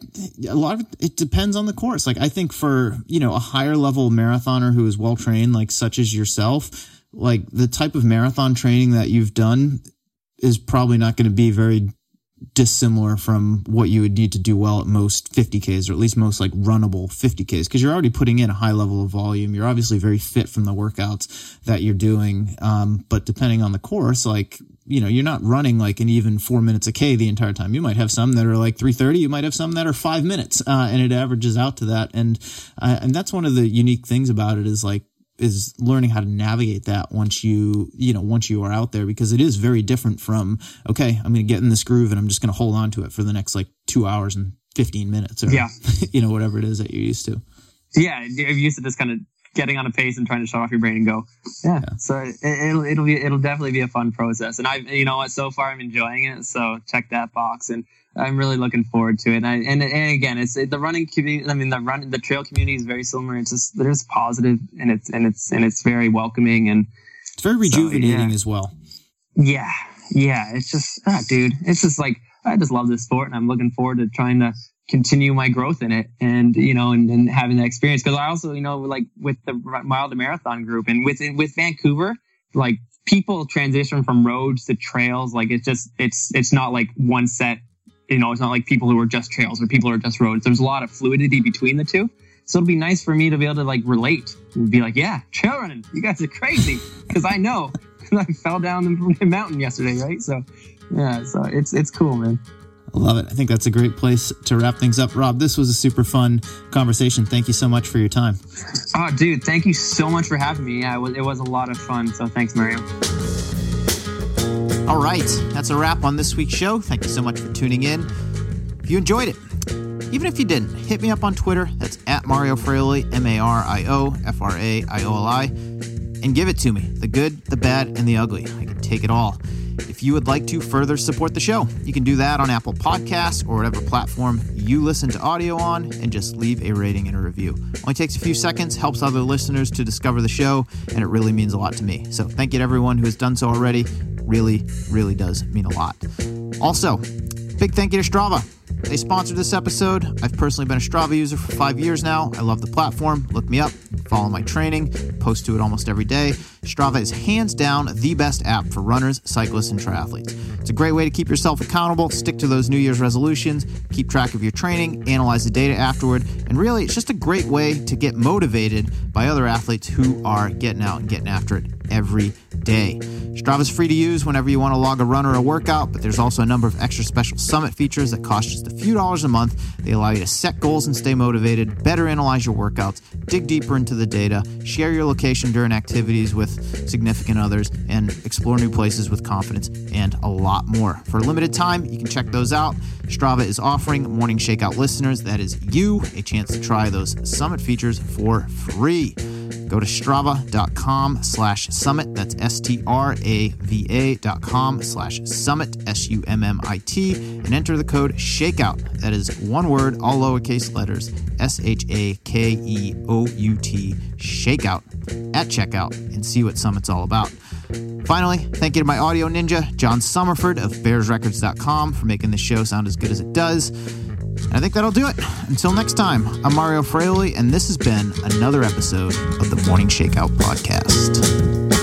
Speaker 2: a lot of it, it depends on the course. Like I think for you know a higher level marathoner who is well trained, like such as yourself, like the type of marathon training that you've done is probably not going to be very dissimilar from what you would need to do well at most 50Ks or at least most like runnable 50Ks because you're already putting in a high level of volume. You're obviously very fit from the workouts that you're doing. Um, but depending on the course, like, you know, you're not running like an even four minutes a K the entire time. You might have some that are like 330. You might have some that are five minutes, uh, and it averages out to that. And, uh, and that's one of the unique things about it is like, is learning how to navigate that once you you know once you are out there because it is very different from okay i'm going to get in this groove and i'm just going to hold on to it for the next like two hours and 15 minutes or
Speaker 1: yeah
Speaker 2: you know whatever it is that you're used to
Speaker 1: yeah i've used to just kind of getting on a pace and trying to shut off your brain and go. Yeah. yeah. So it, will it'll be it'll definitely be a fun process, and I you know what so far I'm enjoying it. So check that box, and I'm really looking forward to it. And I, and, and again, it's the running community. I mean, the run the trail community is very similar. It's just there's positive, and it's and it's and it's very welcoming and
Speaker 3: it's very rejuvenating so, yeah. as well.
Speaker 1: Yeah, yeah. It's just ah, dude. It's just like I just love this sport, and I'm looking forward to trying to continue my growth in it and you know and, and having that experience. Because i also you know like with the Mile2Marathon group and with with vancouver like people transition from roads to trails. Like it's just it's it's not like one set you know it's not like people who are just trails or people who are just roads. There's a lot of fluidity between the two. So it'll be nice for me to be able to like relate and be like yeah trail running. You guys are crazy. Because i know. I fell down the mountain yesterday right? So yeah so it's it's cool man
Speaker 3: love it. I think that's a great place to wrap things up. Rob, this was a super fun conversation. Thank you so much for your time.
Speaker 1: Oh, dude, thank you so much for having me. Yeah, it was, it was a lot of fun. So thanks, Mario.
Speaker 2: All right, that's a wrap on this week's show. Thank you so much for tuning in. If you enjoyed it, even if you didn't, hit me up on Twitter. That's at Mario Fraioli, M A R I O F R A I O L I, and give it to me the good, the bad, and the ugly. I can take it all. If you would like to further support the show, you can do that on Apple Podcasts or whatever platform you listen to audio on and just leave a rating and a review. Only takes a few seconds, helps other listeners to discover the show, and it really means a lot to me. So thank you to everyone who has done so already. Really, really does mean a lot. Also, big thank you to Strava. They sponsored this episode. I've personally been a Strava user for five years now. I love the platform. Look me up, follow my training, post to it almost every day. Strava is hands down the best app for runners, cyclists, and triathletes. It's a great way to keep yourself accountable, stick to those New Year's resolutions, keep track of your training, analyze the data afterward, and really, it's just a great way to get motivated by other athletes who are getting out and getting after it every day. Strava is free to use whenever you want to log a run or a workout, but there's also a number of extra special summit features that cost just a few dollars a month. They allow you to set goals and stay motivated, better analyze your workouts, dig deeper into the data, share your location during activities with significant others, and explore new places with confidence, and a lot more. For a limited time, you can check those out. Strava is offering Morning Shakeout listeners, that is you, a chance to try those summit features for free. Go to strava.com slash summit. That's S-T-R-A-V-A dot com slash summit, S-U-M-M-I-T, and enter the code SHAKEOUT. That is one word, all lowercase letters, S-H-A-K-E-O-U-T, SHAKEOUT, at checkout, and see what Summit's all about. Finally, thank you to my audio ninja, John Summerford of BearsRecords.com, for making the show sound as good as it does. And I think that'll do it. Until next time, I'm Mario Fraioli, and this has been another episode of the Morning Shakeout Podcast.